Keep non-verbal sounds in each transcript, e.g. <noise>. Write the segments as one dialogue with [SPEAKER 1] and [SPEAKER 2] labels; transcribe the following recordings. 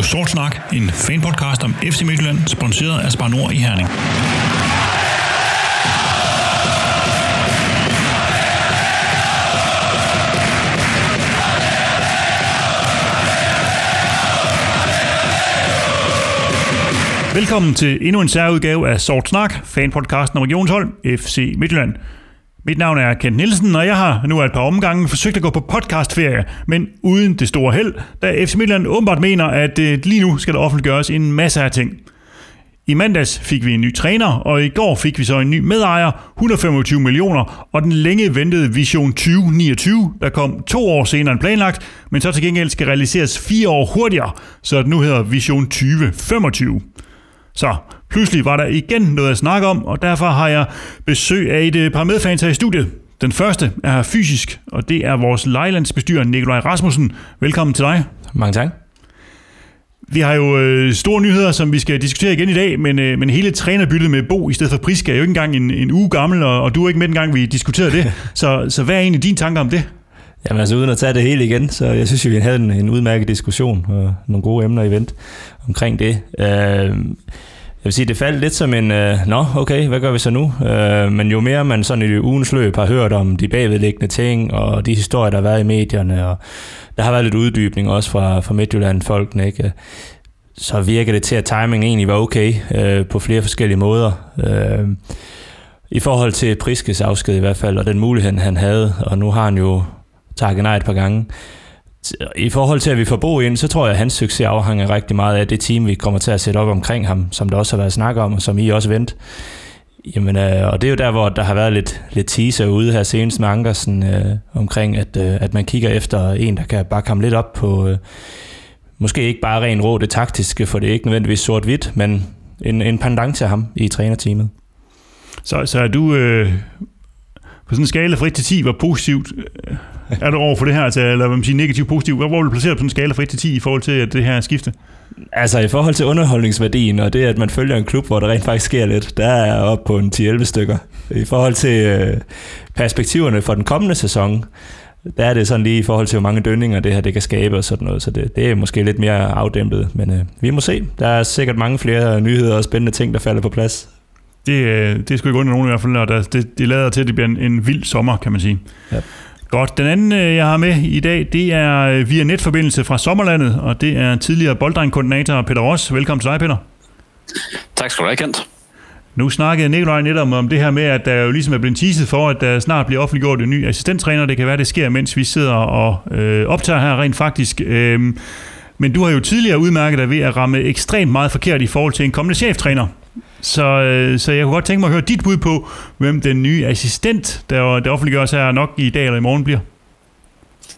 [SPEAKER 1] på Sort Snak, en fanpodcast om FC Midtjylland, sponsoreret af Spar Nord i Herning. Velkommen til endnu en særudgave af Sort Snak, fanpodcasten om regionshold FC Midtjylland. Mit navn er Kent Nielsen, og jeg har nu et par omgange forsøgt at gå på podcastferie, men uden det store held, da FC Midtjylland åbenbart mener, at lige nu skal der offentliggøres en masse af ting. I mandags fik vi en ny træner, og i går fik vi så en ny medejer, 125 millioner, og den længe ventede Vision 2029, der kom to år senere end planlagt, men så til gengæld skal realiseres fire år hurtigere, så det nu hedder Vision 2025. Så pludselig var der igen noget at snakke om, og derfor har jeg besøg af et øh, par medfans her i studiet. Den første er fysisk, og det er vores lejlandsbestyrer Nikolaj Rasmussen. Velkommen til dig.
[SPEAKER 2] Mange tak.
[SPEAKER 1] Vi har jo øh, store nyheder, som vi skal diskutere igen i dag, men, øh, men hele trænerbyttet med Bo i stedet for Priska er jo ikke engang en, en uge gammel, og, og du er ikke med dengang, vi diskuterede det. <laughs> så, så hvad er egentlig dine tanker om det?
[SPEAKER 2] Jamen altså uden at tage det hele igen, så jeg synes jo, vi havde en, en udmærket diskussion og nogle gode emner i vent omkring det. Øh, jeg vil sige, det faldt lidt som en, øh, nå okay, hvad gør vi så nu? Øh, men jo mere man sådan i ugens løb har hørt om de bagvedliggende ting, og de historier, der har været i medierne, og der har været lidt uddybning også fra, fra Midtjylland-folkene, ikke? så virker det til, at timingen egentlig var okay øh, på flere forskellige måder. Øh, I forhold til Priskes afsked i hvert fald, og den mulighed, han havde, og nu har han jo takket nej et par gange, i forhold til, at vi får Bo ind, så tror jeg, at hans succes afhænger rigtig meget af det team, vi kommer til at sætte op omkring ham, som der også har været snak om, og som I også vent. Jamen, øh, og det er jo der, hvor der har været lidt, lidt teaser ude her senest med Ankersen øh, omkring, at, øh, at man kigger efter en, der kan bare komme lidt op på, øh, måske ikke bare ren rå det taktiske, for det er ikke nødvendigvis sort-hvidt, men en, en pendant til ham i trænerteamet.
[SPEAKER 1] Så, så er du øh, på sådan en skala fra 1 til 10, hvor positivt øh, er du over for det her, altså, eller hvad man siger, negativt positivt? Hvor vil du placere på sådan en skala fra 1 til 10 i forhold til at det her skifte?
[SPEAKER 2] Altså i forhold til underholdningsværdien, og det at man følger en klub, hvor der rent faktisk sker lidt, der er jeg oppe på en 10-11 stykker. I forhold til øh, perspektiverne for den kommende sæson, der er det sådan lige i forhold til, hvor mange dønninger det her det kan skabe og sådan noget, så det, det er måske lidt mere afdæmpet, men øh, vi må se. Der er sikkert mange flere nyheder og spændende ting, der falder på plads.
[SPEAKER 1] Det, øh, det skulle ikke under nogen i hvert fald, og der, det, det lader til, at det bliver en, en vild sommer, kan man sige. Ja. Godt. Den anden, øh, jeg har med i dag, det er øh, via netforbindelse fra Sommerlandet, og det er tidligere bolddrengkoordinator Peter Ross. Velkommen til dig, Peter.
[SPEAKER 3] Tak skal du have, Kent.
[SPEAKER 1] Nu snakkede Nikolaj netop om det her med, at der jo ligesom er blevet teaset for, at der snart bliver offentliggjort en ny assistenttræner. Det kan være, det sker, mens vi sidder og øh, optager her rent faktisk. Øhm, men du har jo tidligere udmærket dig ved at ramme ekstremt meget forkert i forhold til en kommende cheftræner. Så, øh, så jeg kunne godt tænke mig at høre dit bud på, hvem den nye assistent, der, der offentliggøres her nok i dag eller i morgen, bliver.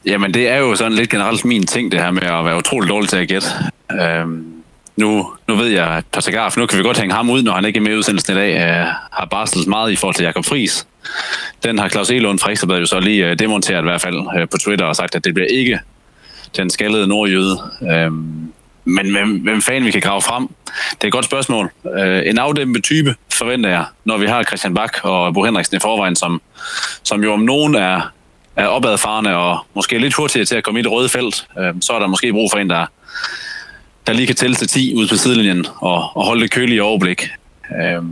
[SPEAKER 3] Jamen, det er jo sådan lidt generelt min ting, det her med at være utrolig dårlig til at gætte. Øhm, nu, nu ved jeg, at Passagar, nu kan vi godt hænge ham ud, når han ikke er med i udsendelsen i dag, øh, har barslet meget i forhold til Jakob Friis. Den har Claus Elund fra Ekstrabladet jo så lige øh, demonteret i hvert fald øh, på Twitter og sagt, at det bliver ikke den skaldede nordjøde. Øhm, men hvem, hvem fanden vi kan grave frem? Det er et godt spørgsmål. Øh, en afdæmpet type forventer jeg, når vi har Christian Bak og Bo Henriksen i forvejen, som, som jo om nogen er, er opadfarende og måske lidt hurtigere til at komme i det røde felt. Øh, så er der måske brug for en, der, der lige kan tælle til 10 ud på sidelinjen og, og holde det kølige overblik. Øh,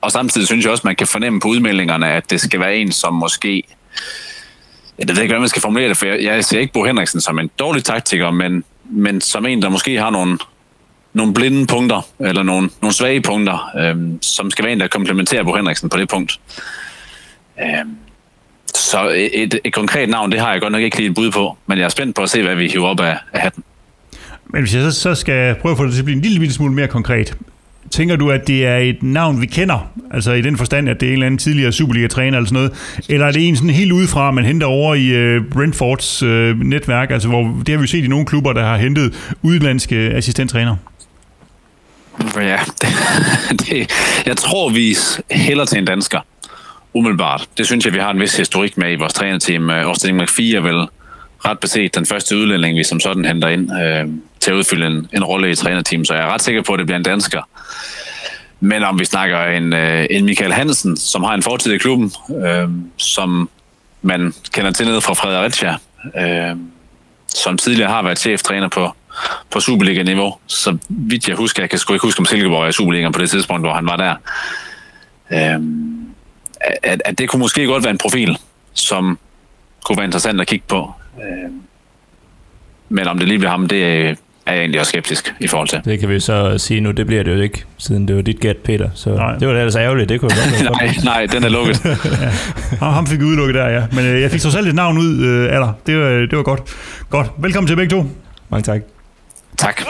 [SPEAKER 3] og samtidig synes jeg også, man kan fornemme på udmeldingerne, at det skal være en, som måske... Jeg ved ikke, hvordan man skal formulere det, for jeg, jeg ser ikke Bo Henriksen som en dårlig taktiker, men men som en, der måske har nogle, nogle blinde punkter, eller nogle, nogle svage punkter, øh, som skal være en, der komplementerer Bo Henriksen på det punkt. Øh, så et, et konkret navn, det har jeg godt nok ikke lige et bud på, men jeg er spændt på at se, hvad vi hiver op af, af hatten.
[SPEAKER 1] Men hvis jeg så, så skal prøve at få det til at blive en lille, lille smule mere konkret. Tænker du, at det er et navn, vi kender? Altså i den forstand, at det er en eller anden tidligere Superliga-træner eller sådan noget? Eller er det en sådan helt udefra, man henter over i øh, Brentfords øh, netværk? Altså hvor, det har vi jo set i nogle klubber, der har hentet udenlandske assistenttræner.
[SPEAKER 3] Ja, <laughs> det, det, jeg tror, vi hælder til en dansker. Umiddelbart. Det synes jeg, vi har en vis historik med i vores trænerteam. Øh, Austin McPhee er vel ret beset den første udlænding, vi som sådan henter ind øh, til at udfylde en, en rolle i trænerteam, så jeg er ret sikker på, at det bliver en dansker. Men om vi snakker en, øh, en Michael Hansen, som har en fortid i klubben, øh, som man kender til nede fra Fredericia, øh, som tidligere har været cheftræner på, på Superliga-niveau. Så vidt jeg husker, jeg kan sgu ikke huske om Silkeborg er Superligaen på det tidspunkt, hvor han var der. Øh, at, at det kunne måske godt være en profil, som kunne være interessant at kigge på. Øhm, men om det lige bliver ham, det er jeg egentlig også skeptisk i forhold til.
[SPEAKER 2] Det kan vi så sige nu, det bliver det jo ikke, siden det var dit gæt, Peter. Så nej. det var da ellers ærgerligt, det kunne
[SPEAKER 3] godt <laughs> nej, nej, den er lukket. <laughs>
[SPEAKER 1] ja. Ham fik udelukket der, ja. Men øh, jeg fik så selv et navn ud øh, af dig. Det var, det var godt. Godt. Velkommen til begge to.
[SPEAKER 2] Mange tak.
[SPEAKER 3] Tak.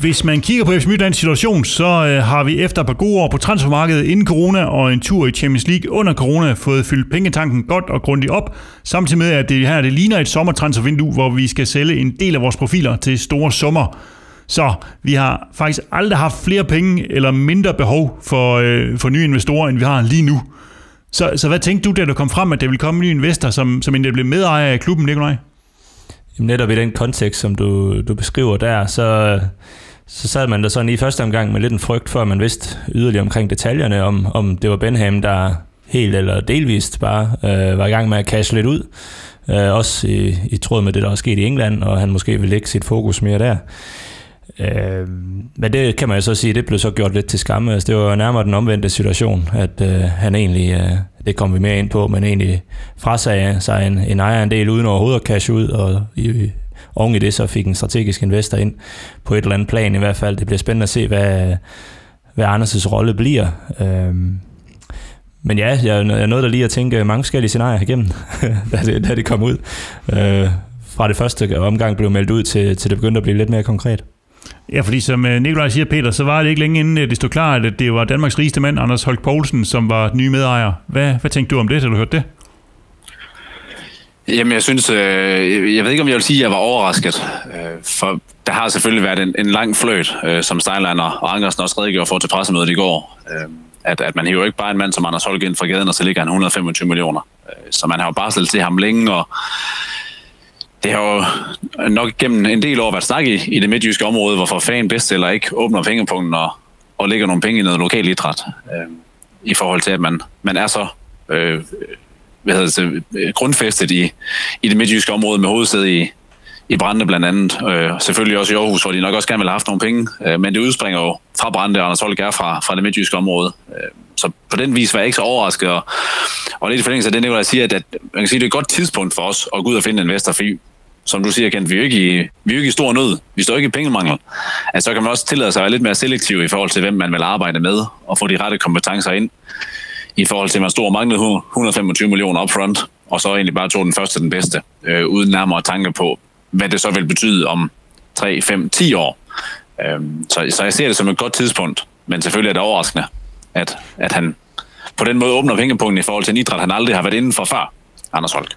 [SPEAKER 1] Hvis man kigger på FC Midtlands situation, så øh, har vi efter et par gode år på transfermarkedet inden corona og en tur i Champions League under corona fået fyldt pengetanken godt og grundigt op, samtidig med at det her det ligner et sommertransfervindue, hvor vi skal sælge en del af vores profiler til store summer. Så vi har faktisk aldrig haft flere penge eller mindre behov for, øh, for nye investorer, end vi har lige nu. Så, så hvad tænkte du, da du kom frem, at der ville komme en ny investor, som, som endda blev medejer af klubben, Nikolaj?
[SPEAKER 2] Jamen netop i den kontekst, som du, du beskriver der, så, så sad man der sådan i første omgang med lidt en frygt for, at man vidste yderligere omkring detaljerne, om, om det var Benham, der helt eller delvist bare øh, var i gang med at cashe lidt ud. Øh, også i, i tråd med det, der var sket i England, og han måske vil lægge sit fokus mere der. Øh, men det kan man jo så sige, det blev så gjort lidt til skamme. Altså, det var nærmere den omvendte situation, at øh, han egentlig, øh, det kommer vi mere ind på, men egentlig frasagde sig en, en ejerandel uden overhovedet at cash ud, og i, oven i det så fik en strategisk investor ind på et eller andet plan i hvert fald. Det bliver spændende at se, hvad, hvad Anders' rolle bliver. Øhm, men ja, jeg, jeg nåede da lige at tænke mange forskellige scenarier igennem, <laughs> da, det, da det kom ud. Øh, fra det første omgang blev meldt ud, til, til det begyndte at blive lidt mere konkret.
[SPEAKER 1] Ja, fordi som øh, Nikolaj siger, Peter, så var det ikke længe inden det stod klart, at det var Danmarks rigeste mand, Anders Holk Poulsen, som var ny medejer. Hvad, hvad tænkte du om det, da du hørte det?
[SPEAKER 3] Jamen, jeg synes, øh, jeg ved ikke, om jeg vil sige, at jeg var overrasket. Øh, for der har selvfølgelig været en, en lang fløjt, øh, som Steinlein og Angersen også redegjorde for til pressemødet i går. Øh, at, at man hiver ikke bare en mand som Anders Holk ind fra gaden, og så ligger han 125 millioner. Øh, så man har jo bare til ham længe, og det har jo nok gennem en del år været snak i, i det midtjyske område, hvorfor fan bedst eller ikke åbner pengepunkten og, og lægger nogle penge i noget lokal idræt. Øh, I forhold til, at man, man er så øh, hvad hedder det, øh, grundfæstet i, i det midtjyske område med hovedsæde i, i Brande blandt andet. Øh, selvfølgelig også i Aarhus, hvor de nok også gerne ville have haft nogle penge. Øh, men det udspringer jo fra Brande, og Anders Holk er fra, fra det midtjyske område. Øh, så på den vis var jeg ikke så overrasket. Og, og lidt i forlængelse af det, Nicolai siger, at, at man kan sige, at det er et godt tidspunkt for os at gå ud og finde en investor, fordi som du siger, Kent, vi er jo ikke i, vi er jo ikke i stor nød. Vi står ikke i pengemangel. Altså, så kan man også tillade sig at være lidt mere selektiv i forhold til, hvem man vil arbejde med, og få de rette kompetencer ind i forhold til, at man stod og manglede 125 millioner upfront, og så egentlig bare tog den første den bedste, øh, uden nærmere tanke på, hvad det så vil betyde om 3, 5, 10 år. Øh, så, så jeg ser det som et godt tidspunkt, men selvfølgelig er det overraskende, at, at han på den måde åbner pengepunkten i forhold til en idræt, han aldrig har været inden for før, Anders Holk.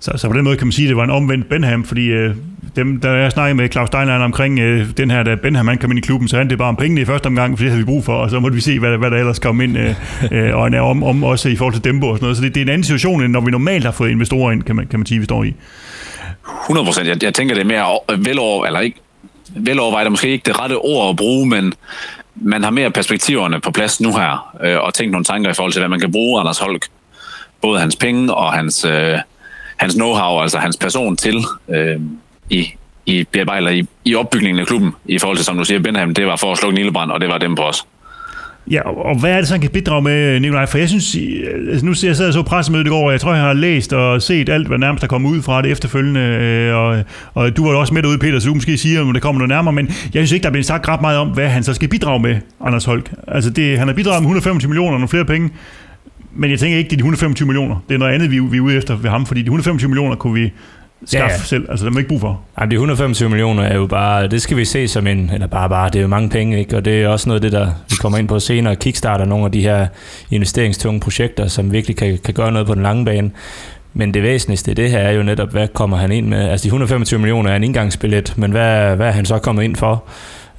[SPEAKER 1] Så, så på den måde kan man sige, at det var en omvendt Benham, fordi øh, dem, der jeg snakkede med Claus Steinlein omkring øh, den her, da Benham han kom ind i klubben, så han det bare om pengene i første omgang, for det havde vi brug for, og så måtte vi se, hvad, hvad der ellers kom ind, øh, øh, og om, om også i forhold til Dembo og sådan noget. Så det, det er en anden situation, end når vi normalt har fået investorer ind, kan man, kan man sige, vi står i.
[SPEAKER 3] 100 procent. Jeg, jeg tænker, det er mere velover, eller ikke velovervejet er måske ikke det rette ord at bruge, men man har mere perspektiverne på plads nu her, øh, og tænkt nogle tanker i forhold til, hvad man kan bruge Anders Holk. Både hans penge og hans, øh, hans know-how, altså hans person til øh, i, i bearbejder i, i opbygningen af klubben, i forhold til, som du siger, Benham, det var for at slukke Nilebrand, og det var dem på os.
[SPEAKER 1] Ja, og hvad er det så, han kan bidrage med, øh, Nikolaj? For jeg synes, altså nu ser jeg sad så pressemødet i går, og jeg tror, jeg har læst og set alt, hvad nærmest der kommet ud fra det efterfølgende, øh, og, og du var også med derude, Peter, så du måske siger, om det kommer noget nærmere, men jeg synes ikke, der er blevet sagt ret meget om, hvad han så skal bidrage med, Anders Holk. Altså, det, han har bidraget med 125 millioner og nogle flere penge, men jeg tænker ikke, det er de 125 millioner. Det er noget andet, vi, vi er ude efter ved ham, fordi de 125 millioner kunne vi skaffe ja, ja. selv. Altså, dem er ikke brug for.
[SPEAKER 2] Jamen, de 125 millioner er jo bare, det skal vi se som en, eller bare bare, det er jo mange penge, ikke? Og det er også noget af det, der vi kommer ind på senere, kickstarter nogle af de her investeringstunge projekter, som virkelig kan, kan gøre noget på den lange bane. Men det væsentligste i det her er jo netop, hvad kommer han ind med? Altså de 125 millioner er en indgangsbillet, men hvad, hvad er han så kommet ind for?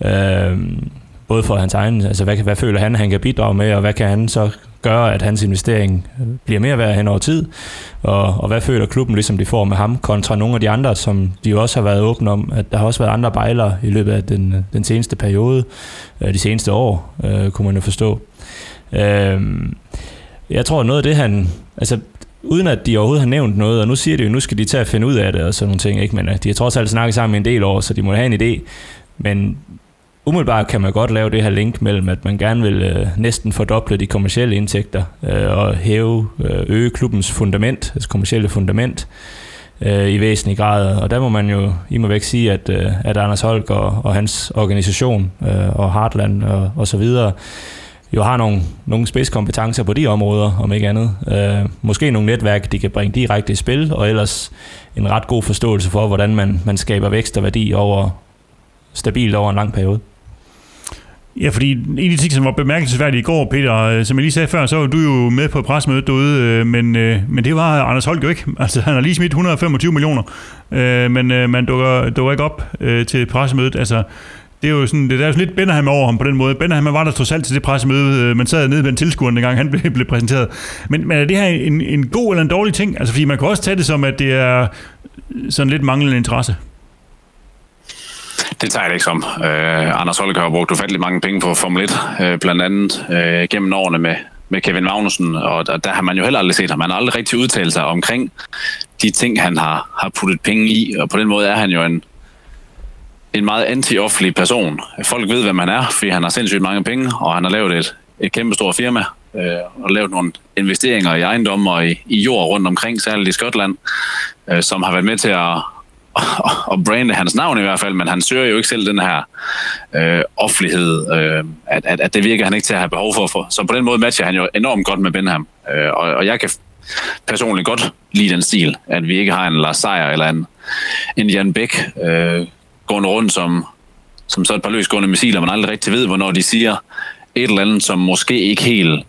[SPEAKER 2] Øh, både for hans egen, altså hvad, hvad føler han, han kan bidrage med, og hvad kan han så gøre, at hans investering øh, bliver mere værd hen over tid, og, og hvad føler klubben, ligesom de får med ham, kontra nogle af de andre, som de også har været åbne om, at der har også været andre bejlere i løbet af den, øh, den seneste periode, øh, de seneste år, øh, kunne man jo forstå. Øh, jeg tror, noget af det, han... Altså, uden at de overhovedet har nævnt noget, og nu siger de jo, nu skal de til at finde ud af det og sådan nogle ting, ikke? men de har trods alt snakket sammen i en del år, så de må have en idé. Men umiddelbart kan man godt lave det her link mellem, at man gerne vil øh, næsten fordoble de kommercielle indtægter øh, og hæve, øh, øge klubbens fundament, altså kommercielle fundament øh, i væsentlig grad. Og der må man jo i må væk sige, at, øh, at Anders Holk og, og hans organisation øh, og Heartland og, og så videre jo har nogle, nogle spidskompetencer på de områder, om ikke andet. Øh, måske nogle netværk, de kan bringe direkte i spil, og ellers en ret god forståelse for, hvordan man, man skaber vækst og værdi over stabilt over en lang periode.
[SPEAKER 1] Ja, fordi en af de ting, som var bemærkelsesværdigt i går, Peter, øh, som jeg lige sagde før, så var du jo med på pressemødet derude, øh, men, øh, men det var Anders Holk jo ikke. <laughs> Altså, han har lige smidt 125 millioner, men man dukker, dukker ikke op til pressemødet. Altså, det er jo sådan, det er jo sådan lidt Benham over ham på den måde. Benham var der trods alt til det pressemøde, man sad nede ved en tilskuer, gang han <laughs> blev, blev præsenteret. Men, men er det her en, en god eller en dårlig ting? Altså, fordi man kan også tage det som, at det er sådan lidt manglende interesse.
[SPEAKER 3] Det tager jeg ikke som. Øh, Anders Holger har brugt ufattelig mange penge på Formel 1, øh, blandt andet øh, gennem årene med, med Kevin Magnussen, og der, der har man jo heller aldrig set ham. Man har aldrig rigtig udtalt sig omkring de ting, han har, har puttet penge i, og på den måde er han jo en, en meget anti-offentlig person. Folk ved, hvem han er, fordi han har sindssygt mange penge, og han har lavet et, et kæmpe stort firma, øh, og lavet nogle investeringer i ejendomme og i, i jord rundt omkring, særligt i Skotland, øh, som har været med til at, <laughs> at brande hans navn i hvert fald, men han søger jo ikke selv den her øh, offentlighed, øh, at, at, at det virker han ikke til at have behov for. for. Så på den måde matcher han jo enormt godt med Benham, øh, og, og jeg kan personligt godt lide den stil, at vi ikke har en Lars Seier eller en, en Jan Bæk øh, gående rundt som, som så et par løsgående missiler, man aldrig rigtig ved, hvornår de siger et eller andet, som måske ikke helt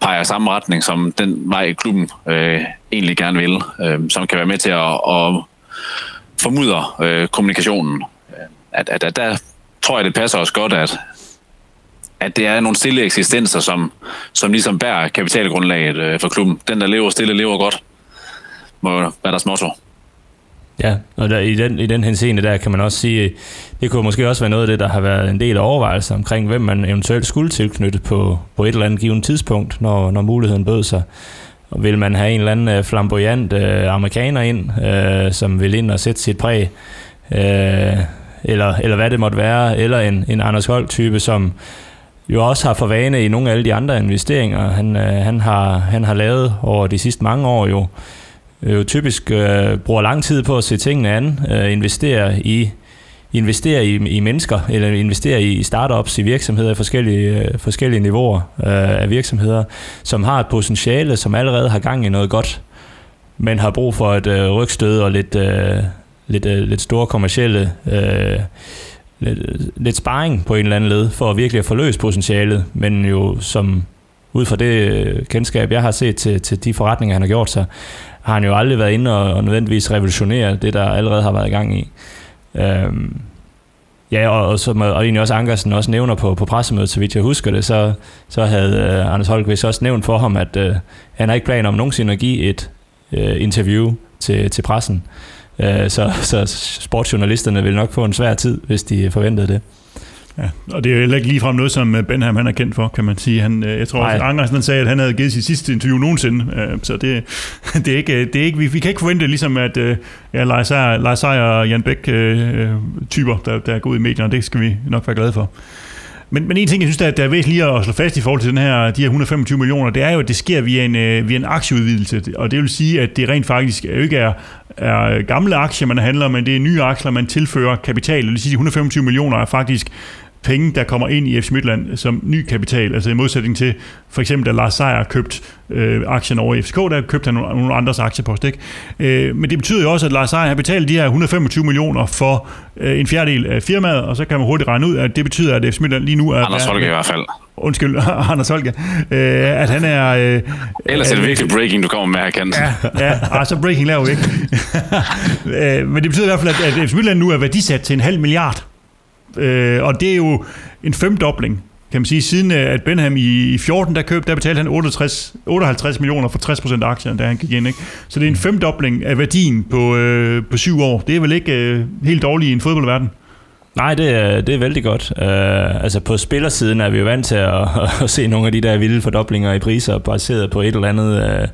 [SPEAKER 3] peger samme retning, som den vej klubben øh, egentlig gerne vil, øh, som kan være med til at, at formudder øh, kommunikationen. At, at, at der tror jeg, det passer os godt, at, at det er nogle stille eksistenser, som, som ligesom bærer kapitalgrundlaget øh, for klubben. Den, der lever stille, lever godt, må være deres motto.
[SPEAKER 2] Ja, og der, i, den, i den henseende der kan man også sige, det kunne måske også være noget af det, der har været en del af overvejelser omkring, hvem man eventuelt skulle tilknytte på, på et eller andet givet tidspunkt, når, når muligheden bød sig. Og vil man have en eller anden øh, flamboyant øh, amerikaner ind, øh, som vil ind og sætte sit præg, øh, eller, eller hvad det måtte være, eller en, en Anders Holt-type, som jo også har for vane i nogle af alle de andre investeringer, han, øh, han, har, han har lavet over de sidste mange år jo, jo typisk øh, bruger lang tid på at se tingene an, øh, investere i investere i, i mennesker, eller investere i startups, i virksomheder i forskellige, øh, forskellige niveauer øh, af virksomheder, som har et potentiale, som allerede har gang i noget godt, men har brug for et øh, rygstød og lidt, øh, lidt, øh, lidt store kommercielle øh, lidt, lidt sparring på en eller anden led, for at virkelig at forløse potentialet, men jo som ud fra det øh, kendskab, jeg har set til, til de forretninger, han har gjort sig, har han jo aldrig været inde og, og nødvendigvis revolutionere det, der allerede har været i gang i. Øhm, ja, og, og, som, og egentlig også Ankersen også nævner på, på pressemødet, så vidt jeg husker det, så, så havde øh, Anders Holkvist også nævnt for ham, at øh, han har ikke planer om nogensinde at give et øh, interview til, til pressen. Øh, så, så sportsjournalisterne vil nok få en svær tid, hvis de forventede det.
[SPEAKER 1] Ja, og det er heller ikke ligefrem noget, som Benham han er kendt for, kan man sige. Han, jeg tror også, Angersen sagde, at han havde givet sit sidste interview nogensinde. Så det, <laughs> det, er ikke, det er ikke, vi, vi kan ikke forvente ligesom, at ja, Lars Seier og Jan Bæk typer, der, der er gået i medierne, det skal vi nok være glade for. Men, men en ting, jeg synes, der, der er væsentligt at slå fast i forhold til den her, de her 125 millioner, det er jo, at det sker via en, via en aktieudvidelse. Og det vil sige, at det rent faktisk ikke er, er gamle aktier, man handler, men det er nye aktier, man tilfører kapital. Det vil sige, at de 125 millioner er faktisk penge, der kommer ind i FC Midtland som ny kapital, altså i modsætning til for eksempel, da Lars Seier købt øh, aktien over i FCK, der købte han nogle, nogle andres aktiepost. Ikke? Øh, men det betyder jo også, at Lars Seier har betalt de her 125 millioner for øh, en fjerdedel af firmaet, og så kan man hurtigt regne ud, at det betyder, at FC Midtland lige nu er...
[SPEAKER 3] Anders Holger i hvert fald.
[SPEAKER 1] Undskyld, <laughs> Anders Holger. Øh, at han er... Øh,
[SPEAKER 3] Ellers er det virkelig breaking, du kommer med her, Kent.
[SPEAKER 1] Ja, ja ah, så breaking laver vi ikke. <laughs> øh, men det betyder i hvert fald, at, at FC Midtland nu er værdisat til en halv milliard Øh, og det er jo en femdobling kan man sige, siden øh, at Benham i 14, der købte, der betalte han 68, 58 millioner for 60 af aktierne, da han gik ind. Ikke? Så det er en femdobling af værdien på, øh, på syv år. Det er vel ikke øh, helt dårligt i en fodboldverden?
[SPEAKER 2] Nej, det er, det er vældig godt. Uh, altså på spillersiden er vi jo vant til at, <laughs> at se nogle af de der vilde fordoblinger i priser, baseret på et eller andet, uh,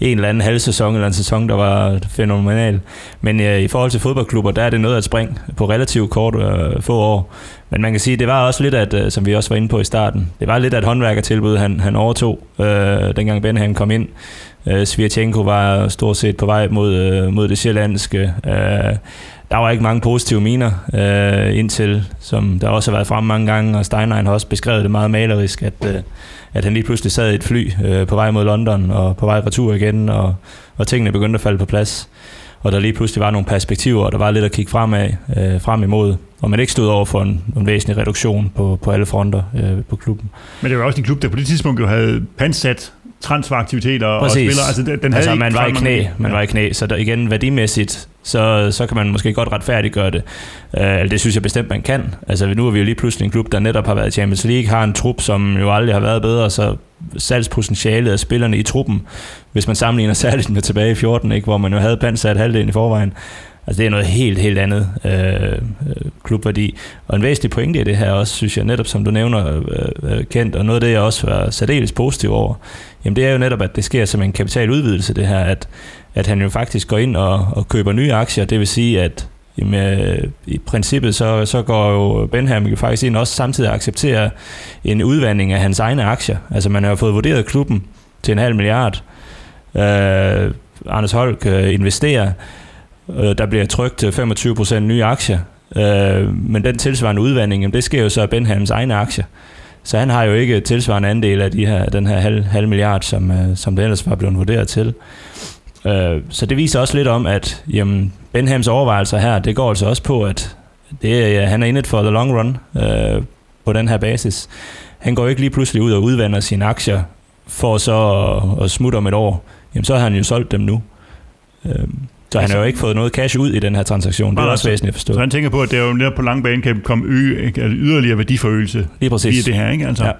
[SPEAKER 2] en eller anden halv sæson eller en sæson, der var fænomenal. Men uh, i forhold til fodboldklubber, der er det noget at springe på relativt kort uh, få år. Men man kan sige, det var også lidt, at, uh, som vi også var inde på i starten, det var lidt af et håndværkertilbud, han, han overtog, uh, dengang Benham kom ind. Uh, Svirchenko var stort set på vej mod, uh, mod det sjællandske. Uh, der var ikke mange positive miner øh, indtil, som der også har været frem mange gange, og Steinlein har også beskrevet det meget malerisk, at, øh, at han lige pludselig sad i et fly øh, på vej mod London og på vej retur igen, og, og tingene begyndte at falde på plads. Og der lige pludselig var nogle perspektiver, og der var lidt at kigge fremad, øh, frem imod, og man ikke stod over for en, en væsentlig reduktion på, på alle fronter øh, på klubben.
[SPEAKER 1] Men det var også en klub, der på det tidspunkt jo havde pansat transferaktiviteter og spillere.
[SPEAKER 2] Altså, den, den altså, man var i knæ, man ja. var i knæ, så der, igen værdimæssigt, så, så kan man måske godt retfærdiggøre det. Øh, det synes jeg bestemt, man kan. Altså, nu er vi jo lige pludselig en klub, der netop har været i Champions League, har en trup, som jo aldrig har været bedre, så salgspotentialet af spillerne i truppen, hvis man sammenligner <laughs> særligt med tilbage i 14, ikke, hvor man jo havde pansat halvdelen i forvejen, Altså det er noget helt, helt andet øh, øh, klubværdi. Og en væsentlig pointe i det her også, synes jeg netop, som du nævner, øh, øh, kendt, og noget af det, jeg også var særdeles positiv over, jamen det er jo netop, at det sker som en kapitaludvidelse, det her, at, at han jo faktisk går ind og, og køber nye aktier, det vil sige, at jamen, i princippet så, så går jo Benham jo faktisk ind også samtidig accepterer en udvandring af hans egne aktier. Altså man har jo fået vurderet klubben til en halv milliard. Øh, Anders Holk øh, investerer Øh, der bliver trygt øh, 25% nye aktier. Øh, men den tilsvarende udvandring, det sker jo så af Benhams egne aktier. Så han har jo ikke tilsvarende andel af de her, den her halv, halv milliard, som, øh, som det ellers var blevet vurderet til. Øh, så det viser også lidt om, at jamen, Benhams overvejelser her, det går altså også på, at det er, han er inde for the long run øh, på den her basis. Han går ikke lige pludselig ud og udvander sine aktier for så at, at smutte om et år. Jamen, så har han jo solgt dem nu. Øh, så han har jo ikke fået noget cash ud i den her transaktion. Det er også væsentligt at forstå.
[SPEAKER 1] Så han tænker på, at det er jo netop på lang bane kan komme øge, yderligere værdiforøgelse
[SPEAKER 2] Lige præcis.
[SPEAKER 1] via det her. Ikke? Altså. Ja.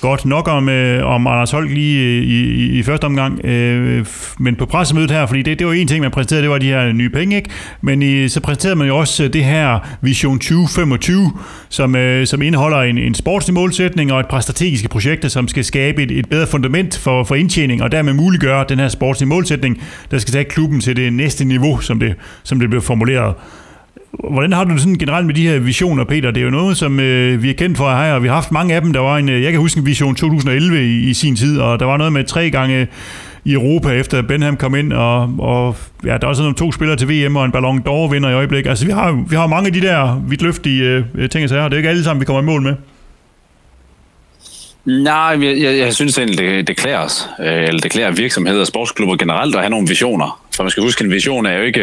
[SPEAKER 1] Godt nok om, øh, om Anders Holk lige øh, i, i, i første omgang, øh, men på pressemødet her, fordi det, det var en ting, man præsenterede, det var de her nye penge, ikke? men i, så præsenterede man jo også øh, det her Vision 2025, som, øh, som indeholder en, en sportslig målsætning og et par strategiske projekter, som skal skabe et, et bedre fundament for, for indtjening, og dermed muliggøre den her sportslige målsætning, der skal tage klubben til det næste niveau, som det, som det blev formuleret. Hvordan har du det sådan generelt med de her visioner, Peter? Det er jo noget, som øh, vi er kendt for her, og vi har haft mange af dem. Der var en, øh, jeg kan huske en vision 2011 i, i sin tid, og der var noget med tre gange i Europa, efter Benham kom ind, og, og ja, der er også nogle to spillere til VM, og en Ballon d'Or vinder i øjeblikket. Altså, vi har, vi har mange af de der vidtløftige øh, øh, ting og sager, og det er ikke alle sammen, vi kommer i mål med.
[SPEAKER 3] Nej, jeg, jeg, jeg synes egentlig, det, det klæder os, øh, eller det klæder virksomheder og sportsklubber generelt at have nogle visioner. For man skal huske, en vision er jo ikke,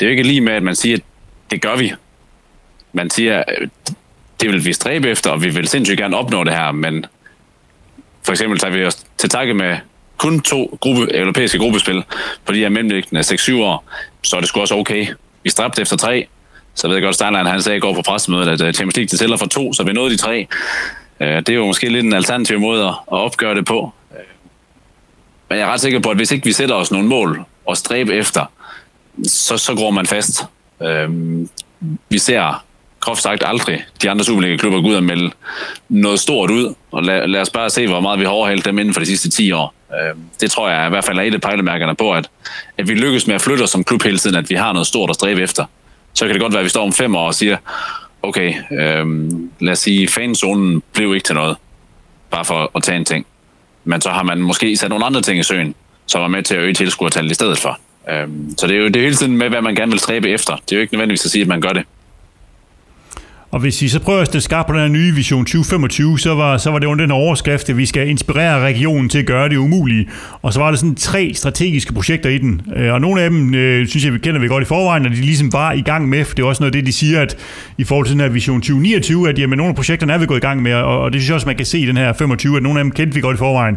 [SPEAKER 3] det er jo ikke lige med, at man siger, at det gør vi. Man siger, øh, det vil vi stræbe efter, og vi vil sindssygt gerne opnå det her, men for eksempel tager vi os til takke med kun to gruppe, europæiske gruppespil på de her mellemliggende 6-7 år, så er det sgu også okay. Vi stræbte efter tre, så ved jeg godt, Steinlein han sagde i går på pressemødet, at øh, Champions League til tæller for to, så vi nåede de tre. Øh, det er jo måske lidt en alternativ måde at opgøre det på. Men jeg er ret sikker på, at hvis ikke vi sætter os nogle mål og stræbe efter, så, så går man fast. Øhm, vi ser groft sagt aldrig de andre Superliga-klubber gå ud og melde noget stort ud, og lad, lad os bare se, hvor meget vi har overhældt dem inden for de sidste 10 år. Øhm, det tror jeg i hvert fald er et af pejlemærkerne på, at, at vi lykkes med at flytte os som klub hele tiden, at vi har noget stort at stræbe efter. Så kan det godt være, at vi står om fem år og siger, okay, øhm, lad os sige, fanzonen blev ikke til noget, bare for at tage en ting. Men så har man måske sat nogle andre ting i søen, som er med til at øge tilskuertallet i stedet for. Øhm, så det er jo det er hele tiden med, hvad man gerne vil stræbe efter. Det er jo ikke nødvendigvis at sige, at man gør det.
[SPEAKER 1] Og hvis I så prøver at stille skarpt på den her nye Vision 2025, så var, så var det under den overskrift, at vi skal inspirere regionen til at gøre det umulige. Og så var der sådan tre strategiske projekter i den. Øh, og nogle af dem, øh, synes jeg, vi kender vi godt i forvejen, og de ligesom var i gang med. For det er også noget af det, de siger, at i forhold til den her Vision 2029, at jamen, nogle af projekterne er vi gået i gang med. Og, og det synes jeg også, man kan se i den her 25, at nogle af dem kendte vi godt i forvejen.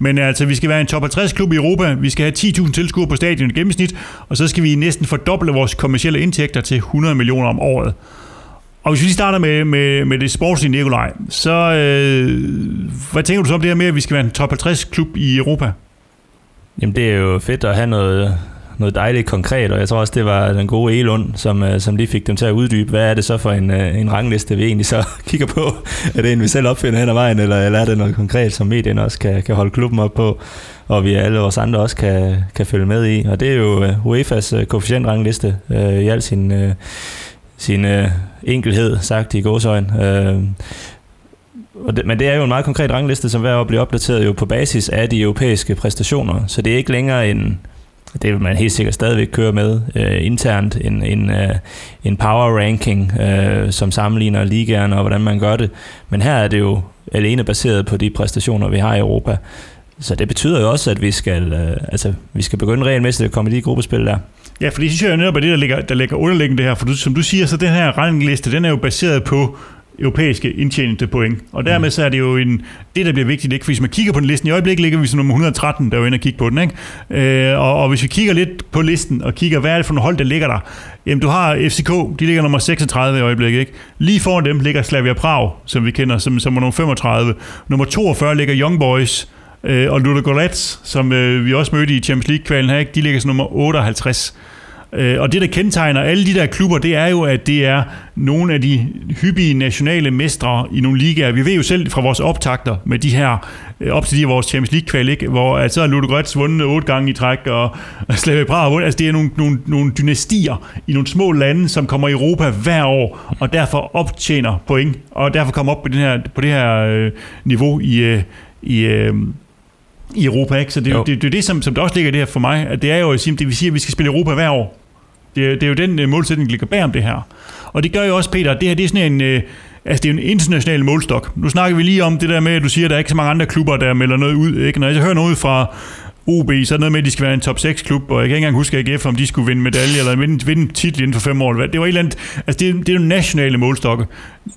[SPEAKER 1] Men altså, vi skal være en top 50 klub i Europa. Vi skal have 10.000 tilskuere på stadion i gennemsnit. Og så skal vi næsten fordoble vores kommercielle indtægter til 100 millioner om året. Og hvis vi lige starter med, med, med det sportslige, Nikolaj, så øh, hvad tænker du så om det her med, at vi skal være en top 50 klub i Europa?
[SPEAKER 2] Jamen det er jo fedt at have noget, noget dejligt konkret, og jeg tror også, det var den gode Elund, som, øh, som lige fik dem til at uddybe, hvad er det så for en, øh, en rangliste, vi egentlig så <laughs> kigger på? Er det en, vi selv opfinder hen ad vejen, eller, eller er det noget konkret, som medierne også kan, kan holde klubben op på, og vi alle os andre også kan, kan følge med i? Og det er jo øh, UEFA's koefficientrangliste øh, i al sin, øh, sin øh, enkelhed, sagt i gåsøjen. Øh, og det, men det er jo en meget konkret rangliste, som hver år bliver opdateret jo på basis af de europæiske præstationer. Så det er ikke længere en, det vil man helt sikkert stadigvæk køre med øh, internt, en, en, øh, en power ranking, øh, som sammenligner ligaerne og hvordan man gør det. Men her er det jo alene baseret på de præstationer, vi har i Europa. Så det betyder jo også, at vi skal, øh, altså, vi skal begynde regelmæssigt at komme i de gruppespil der.
[SPEAKER 1] Ja, for det synes jeg jo netop er det, der ligger, der ligger underliggende det her. For du, som du siger, så den her rangliste, den er jo baseret på europæiske indtjenede point. Og dermed så er det jo en, det, der bliver vigtigt, ikke? For hvis man kigger på den listen, i øjeblikket ligger vi som nummer 113, der er jo inde og kigge på den, ikke? Øh, og, og, hvis vi kigger lidt på listen, og kigger, hvad er det for nogle hold, der ligger der? Jamen, du har FCK, de ligger nummer 36 i øjeblikket, ikke? Lige foran dem ligger Slavia Prag, som vi kender, som, som er nummer 35. Nummer 42 ligger Young Boys, øh, og Ludogorets, som øh, vi også mødte i Champions League-kvalen her, ikke? de ligger som nummer 58. Øh, og det, der kendetegner alle de der klubber, det er jo, at det er nogle af de hyppige nationale mestre i nogle ligaer. Vi ved jo selv fra vores optakter med de her, øh, op til de her vores Champions league kval ikke? hvor altså har Ludogorets vundet otte gange i træk, og Slavia Prag har vundet. Altså det er nogle, nogle, nogle dynastier i nogle små lande, som kommer i Europa hver år, og derfor optjener point, og derfor kommer op på, den her, på det her øh, niveau i, øh, i øh, i Europa, ikke? Så det er jo det, det, er det som, som der også ligger i det her for mig, at det er jo at sige, det vil sige, at vi skal spille Europa hver år. Det, det er jo den uh, målsætning, der ligger bag om det her. Og det gør jo også, Peter, at det her det er sådan en... Uh, altså det er en international målstok. Nu snakker vi lige om det der med, at du siger, at der er ikke så mange andre klubber, der melder noget ud. Ikke? Når jeg hører noget fra OB, så er det noget med, at de skal være en top 6 klub, og jeg kan ikke engang huske AGF, om de skulle vinde medalje eller vinde, vinde titel inden for fem år. Det var et eller andet, altså det, det er jo nationale målstokke.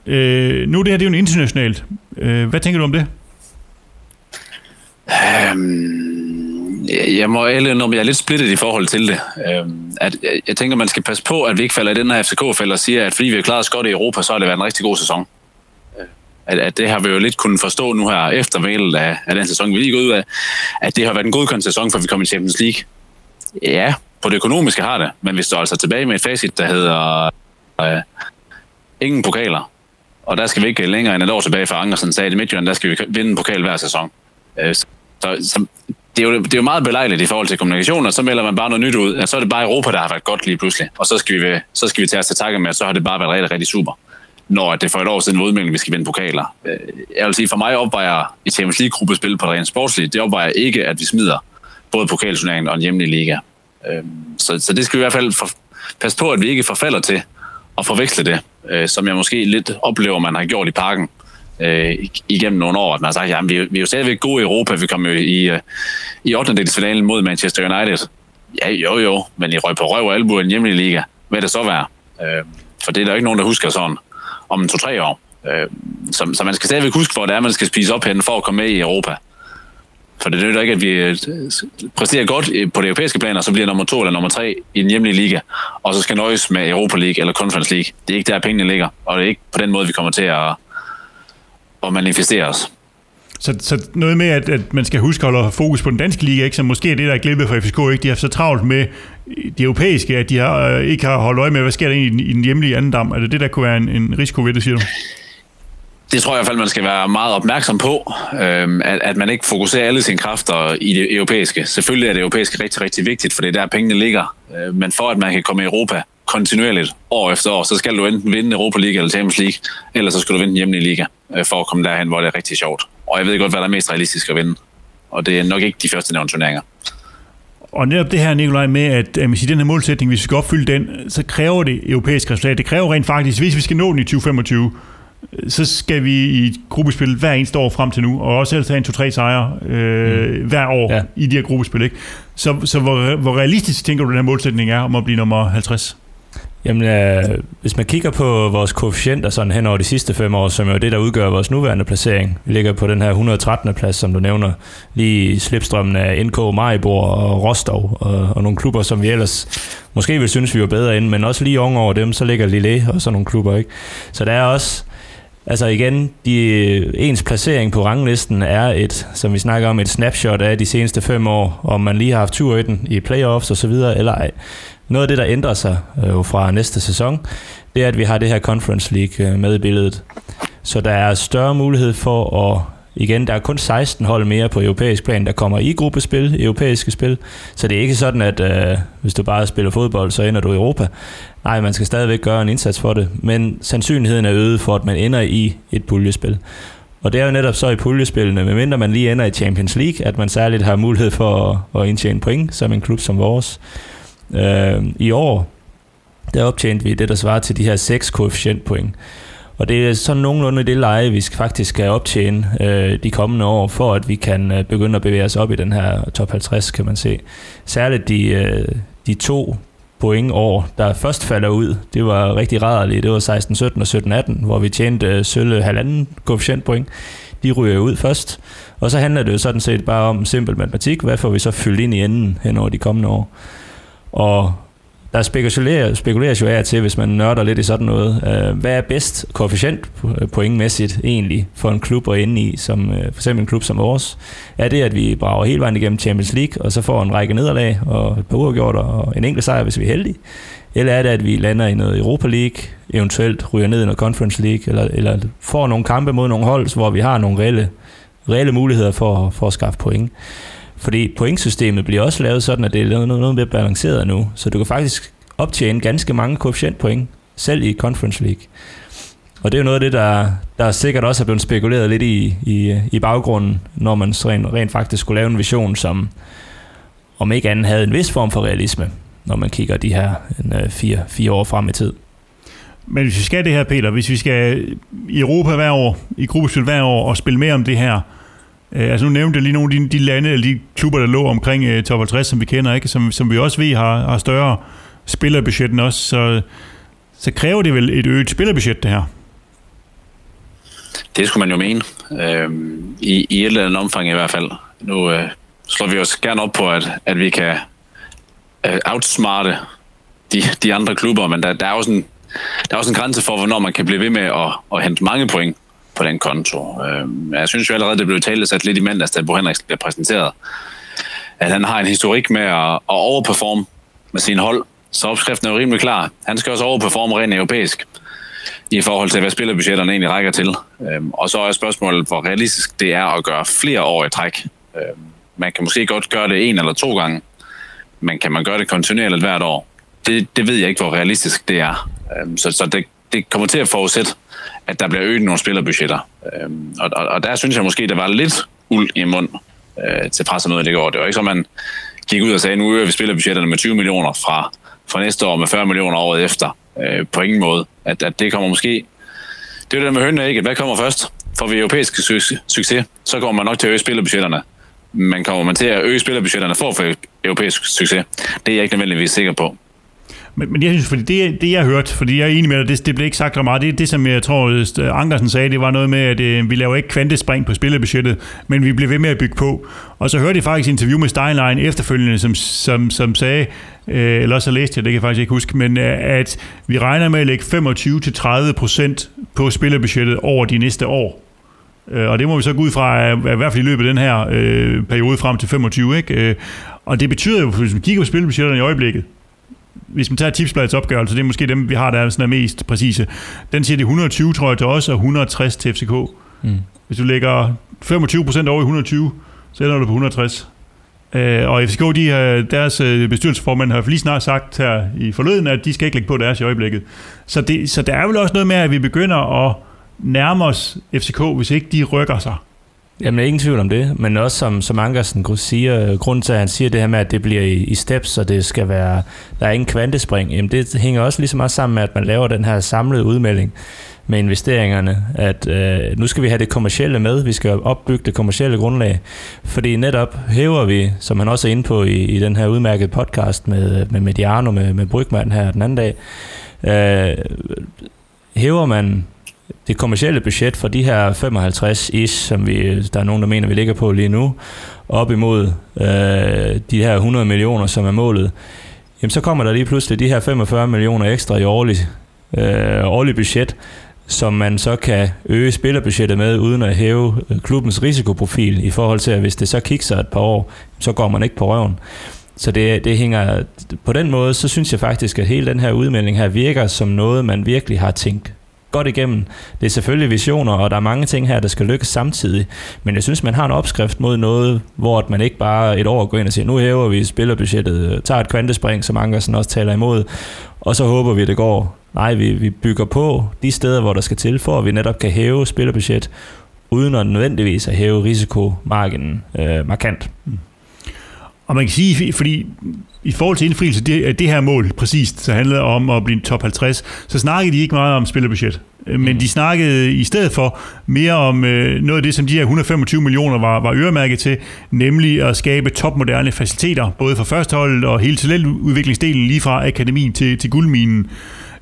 [SPEAKER 1] Øh, nu det her, det er jo internationalt. Øh, hvad tænker du om det?
[SPEAKER 3] Øhm, jeg må alle når jeg er lidt splittet i forhold til det. Øhm, at, jeg tænker, man skal passe på, at vi ikke falder i den her FCK-fælde og siger, at fordi vi har klaret os godt i Europa, så har det været en rigtig god sæson. Øh, at, at det har vi jo lidt kunnet forstå nu her efter mailet af, af den sæson, vi lige går ud af, at det har været en godkendt sæson, for vi kom i Champions League. Ja, på det økonomiske har det, men vi står altså tilbage med et facit, der hedder øh, ingen pokaler. Og der skal vi ikke længere end et år tilbage, for Angersen sagde, at i Midtjylland, der skal vi vinde en pokal hver sæson. Øh, så, så det, er jo, det er jo meget belejligt i forhold til kommunikation, og så melder man bare noget nyt ud. og så er det bare Europa, der har været godt lige pludselig. Og så skal vi, så skal vi tage os til takke med, at så har det bare været rigtig, rigtig super. Når det for et år siden var udmelding, vi skal vinde pokaler. Øh, jeg vil sige, for mig opvejer i Champions League-gruppespil på det rent sportslige, det opvejer ikke, at vi smider både pokalturneringen og en hjemlig liga. Øhm, så, så det skal vi i hvert fald for, passe på, at vi ikke forfalder til at forveksle det, øh, som jeg måske lidt oplever, man har gjort i parken øh, igennem nogle år, at man har sagt, jamen vi, vi er jo stadigvæk gode i Europa, vi kom jo i, øh, i 8. finalen mod Manchester United. Ja, jo jo, men I røg på røv og albu i en hjemlig liga. Hvad det så være? Øh, for det er der ikke nogen, der husker sådan om en to-tre år. Øh, så, så man skal stadigvæk huske, hvor det er, man skal spise op hen for at komme med i Europa. For det er ikke, at vi øh, præsterer godt øh, på det europæiske plan, og så bliver nummer to eller nummer tre i den hjemlige liga, og så skal nøjes med Europa League eller Conference League. Det er ikke der, pengene ligger, og det er ikke på den måde, vi kommer til at, og manifesteres.
[SPEAKER 1] Så, så noget med, at, at man skal huske at holde fokus på den danske liga, ikke? som måske er det, der er glippet for FCK. Ikke? De har så travlt med de europæiske, at de har, øh, ikke har holdt øje med, hvad sker der i den, i den hjemlige anden dam. Er det det, der kunne være en, en risiko ved det, siger du?
[SPEAKER 3] Det tror jeg i hvert fald, man skal være meget opmærksom på, øh, at, at man ikke fokuserer alle sine kræfter i det europæiske. Selvfølgelig er det europæiske rigtig, rigtig vigtigt, for det er der pengene ligger. Øh, men for at man kan komme i Europa kontinuerligt år efter år, så skal du enten vinde Europa League eller Champions League, eller så skal du vinde den hjemlige liga, øh, for at komme derhen, hvor det er rigtig sjovt. Og jeg ved godt, hvad der er mest realistisk at vinde. Og det er nok ikke de første nævnte turneringer.
[SPEAKER 1] Og netop det her, Nikolaj, med at, at sige, den her målsætning, hvis vi skal opfylde den, så kræver det europæisk resultat. Det kræver rent faktisk, hvis vi skal nå den i 2025, så skal vi i gruppespil hver eneste år frem til nu, og også helst have en 2-3 sejre øh, mm. hver år ja. i de her gruppespil. Ikke? Så, så hvor, hvor realistisk tænker du, den her målsætning er om at blive nummer 50?
[SPEAKER 2] Jamen, øh, hvis man kigger på vores koefficienter sådan hen over de sidste fem år, som er jo det, der udgør vores nuværende placering. Vi ligger på den her 113. plads, som du nævner, lige i slipstrømmen af NK, Maribor og Rostov, og, og nogle klubber, som vi ellers måske vil synes, vi var bedre ind, men også lige oven over dem, så ligger Lille og sådan nogle klubber, ikke? Så der er også, altså igen, de, ens placering på ranglisten er et, som vi snakker om, et snapshot af de seneste fem år, om man lige har haft tur i den i playoffs og så videre, eller ej. Noget af det, der ændrer sig øh, fra næste sæson, det er, at vi har det her Conference League øh, med i billedet. Så der er større mulighed for at igen, der er kun 16 hold mere på europæisk plan, der kommer i gruppespil, europæiske spil. Så det er ikke sådan, at øh, hvis du bare spiller fodbold, så ender du i Europa. Nej, man skal stadigvæk gøre en indsats for det, men sandsynligheden er øget for, at man ender i et puljespil. Og det er jo netop så i puljespillene, medmindre man lige ender i Champions League, at man særligt har mulighed for at, at indtjene point som en klub som vores. Øh, I år, der optjente vi det, der svarer til de her 6 koefficientpoint. Og det er sådan nogenlunde det leje, vi faktisk skal optjene øh, de kommende år, for at vi kan øh, begynde at bevæge os op i den her top 50, kan man se. Særligt de, øh, de to point år, der først falder ud, det var rigtig rædderligt. Det var 16, 17 og 17, 18, hvor vi tjente øh, sølv halvanden koefficientpoint. De ryger ud først. Og så handler det jo sådan set bare om simpel matematik. Hvad får vi så fyldt ind i enden hen over de kommende år? Og der spekulerer, spekuleres jo af til, hvis man nørder lidt i sådan noget. Øh, hvad er bedst koefficient pointmæssigt egentlig for en klub at ende i, som øh, for eksempel en klub som vores? Er det, at vi brager hele vejen igennem Champions League, og så får en række nederlag, og et par uafgjort, og en enkelt sejr, hvis vi er heldige? Eller er det, at vi lander i noget Europa League, eventuelt ryger ned i noget Conference League, eller, eller får nogle kampe mod nogle hold, hvor vi har nogle reelle, reelle muligheder for, for at skaffe point? Fordi pointsystemet bliver også lavet sådan, at det er noget, noget mere balanceret nu. Så du kan faktisk optjene ganske mange koefficientpoint, selv i Conference League. Og det er jo noget af det, der, der sikkert også er blevet spekuleret lidt i, i, i baggrunden, når man rent, rent faktisk skulle lave en vision, som om ikke andet havde en vis form for realisme, når man kigger de her en, uh, fire, fire år frem i tid.
[SPEAKER 1] Men hvis vi skal det her, Peter, hvis vi skal i Europa hver år, i gruppespil hver år, og spille mere om det her, Øh, altså nu nævnte jeg lige nogle af de, de lande, eller de klubber, der lå omkring øh, top 50, som vi kender, ikke? Som, som vi også ved har, har større spillerbudget end os, så, så kræver det vel et øget spillerbudget, det her?
[SPEAKER 3] Det skulle man jo mene. Øh, i, I et eller andet omfang i hvert fald. Nu øh, slår vi os gerne op på, at, at vi kan øh, outsmarte de, de andre klubber, men der, der, er også en, der er også en grænse for, hvornår man kan blive ved med at, at hente mange point på den konto. Øhm, jeg synes jo allerede, det blev talt sat lidt i mandags, da Bo Henriksen blev præsenteret, at han har en historik med at, overperforme med sin hold. Så opskriften er jo rimelig klar. Han skal også overperforme rent europæisk i forhold til, hvad spillerbudgetterne egentlig rækker til. Øhm, og så er spørgsmålet, hvor realistisk det er at gøre flere år i træk. Øhm, man kan måske godt gøre det en eller to gange, men kan man gøre det kontinuerligt hvert år? Det, det ved jeg ikke, hvor realistisk det er. Så så det, det kommer til at forudsætte, at der bliver øget nogle spillerbudgetter. Øhm, og, og, og der synes jeg måske, der var lidt uld i mund øh, til pressemødet i går. Det var ikke så, man gik ud og sagde, nu øger vi spillerbudgetterne med 20 millioner fra, fra næste år med 40 millioner året efter. Øh, på ingen måde. At, at det kommer måske... Det er det der med hønene, ikke? Hvad kommer først? Får vi europæisk succes, så kommer man nok til at øge spillerbudgetterne. Men kommer man til at øge spillerbudgetterne for at få europæisk succes? Det er jeg ikke nødvendigvis sikker på.
[SPEAKER 1] Men, men jeg synes, fordi det, det jeg hørte, fordi jeg er enig med dig, det, det blev ikke sagt meget, det, det som jeg tror, øh, Andersen sagde, det var noget med, at øh, vi laver ikke kvantespring på spillebudgettet, men vi bliver ved med at bygge på. Og så hørte jeg faktisk et interview med Steinlein efterfølgende, som, som, som sagde, øh, eller så læste jeg, det kan jeg faktisk ikke huske, men øh, at vi regner med at lægge 25-30% på spillerbudgettet over de næste år. Øh, og det må vi så gå ud fra, øh, i hvert fald i løbet af den her øh, periode frem til 25. Ikke? Øh, og det betyder jo, hvis man kigger på spillebudgetterne i øjeblikket, hvis man tager tipsbladets opgørelse, det er måske dem, vi har, der er, sådan er mest præcise. Den siger, det er 120, tror jeg, til os, og 160 til FCK. Mm. Hvis du lægger 25% over i 120, så ender du på 160. Øh, og FCK, de har, deres øh, bestyrelsesformand har lige snart sagt her i forleden, at de skal ikke lægge på deres i øjeblikket. Så, det, så der er vel også noget med, at vi begynder at nærme os FCK, hvis ikke de rykker sig.
[SPEAKER 2] Jamen, ingen tvivl om det, men også som, som Ankersen siger, grunden til, at han siger det her med, at det bliver i, i steps, og det skal være, der er ingen kvantespring, jamen det hænger også lige så meget sammen med, at man laver den her samlede udmelding med investeringerne, at øh, nu skal vi have det kommercielle med, vi skal opbygge det kommercielle grundlag, fordi netop hæver vi, som han også er inde på i, i den her udmærkede podcast med, med Mediano, med, med Brygman her den anden dag, Øh, hæver man det kommercielle budget for de her 55 is, som vi, der er nogen, der mener, vi ligger på lige nu, op imod øh, de her 100 millioner, som er målet, jamen så kommer der lige pludselig de her 45 millioner ekstra i årlig, øh, årlig budget, som man så kan øge spillerbudgettet med, uden at hæve øh, klubbens risikoprofil i forhold til, at hvis det så kikser et par år, så går man ikke på røven. Så det, det hænger på den måde, så synes jeg faktisk, at hele den her udmelding her virker som noget, man virkelig har tænkt godt igennem. Det er selvfølgelig visioner, og der er mange ting her, der skal lykkes samtidig. Men jeg synes, man har en opskrift mod noget, hvor man ikke bare et år går ind og siger, nu hæver vi spillerbudgettet, tager et kvantespring, som Ankersen også taler imod, og så håber vi, at det går. Nej, vi, vi bygger på de steder, hvor der skal til, for at vi netop kan hæve spillerbudget, uden at nødvendigvis at hæve risikomarginen øh, markant.
[SPEAKER 1] Og man kan sige, fordi i forhold til indfrielse det, det her mål præcist, så handlede om at blive top 50, så snakkede de ikke meget om spillerbudget. Øh, men mm. de snakkede i stedet for mere om øh, noget af det, som de her 125 millioner var, var øremærket til, nemlig at skabe topmoderne faciliteter, både for førsteholdet og hele talentudviklingsdelen, lige fra akademien til, til guldminen.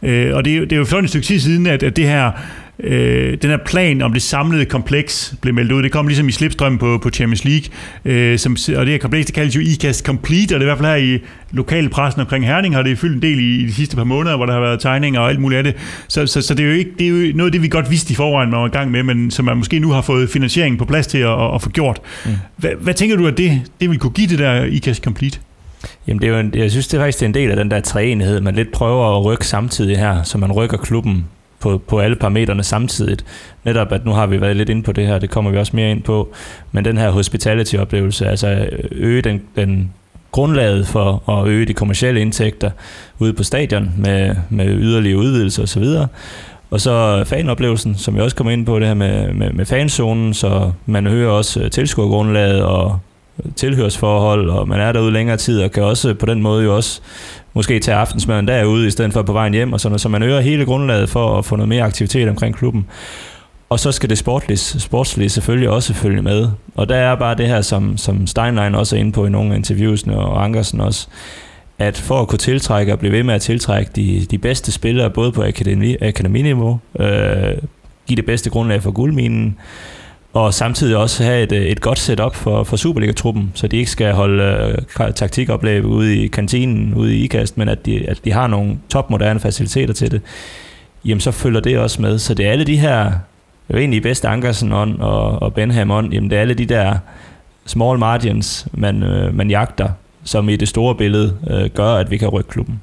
[SPEAKER 1] Øh, og det, det er jo for et stykke tid siden, at, at det her øh, den her plan om det samlede kompleks blev meldt ud. Det kom ligesom i slipstrømmen på, på Champions League, øh, som, og det her kompleks, det kaldes jo ICAST Complete, og det er i hvert fald her i lokale pressen omkring Herning, har det fyldt en del i, i de sidste par måneder, hvor der har været tegninger og alt muligt af det. Så, så, så det, er jo ikke, det er jo noget af det, vi godt vidste i forvejen, man var i gang med, men som man måske nu har fået finansiering på plads til at, at, få gjort. Mm. Hvad, hvad tænker du, at det, det vil kunne give det der ICAST Complete?
[SPEAKER 2] Jamen det er jo en, jeg synes det er faktisk det er en del af den der træenighed, man lidt prøver at rykke samtidig her, så man rykker klubben på, på alle parametrene samtidigt. Netop, at nu har vi været lidt inde på det her, det kommer vi også mere ind på, men den her hospitality-oplevelse, altså øh, øge den, den grundlaget for at øge de kommercielle indtægter ude på stadion med, med yderligere udvidelser osv., og så fanoplevelsen, som vi også kommer ind på, det her med, med, med fanzonen, så man hører også øh, tilskuergrundlaget og øh, tilhørsforhold, og man er derude længere tid, og kan også på den måde jo også måske tage aftensmaden derude, i stedet for på vejen hjem, og sådan, så man øger hele grundlaget for at få noget mere aktivitet omkring klubben. Og så skal det sportlige, sportslige selvfølgelig også følge med. Og der er bare det her, som, som Steinlein også er inde på i nogle af interviewsene, og Ankersen også, at for at kunne tiltrække og blive ved med at tiltrække de, de bedste spillere, både på akademi, akademiniveau, øh, give det bedste grundlag for guldminen, og samtidig også have et, øh, et godt setup for, for Superliga-truppen, så de ikke skal holde øh, taktikoplæg ude i kantinen, ude i IKAST, men at de, at de har nogle topmoderne faciliteter til det, jamen så følger det også med. Så det er alle de her, det er jo egentlig bedst Ankersen on og, og Benham on, jamen det er alle de der small margins, man, øh, man jagter, som i det store billede øh, gør, at vi kan rykke klubben.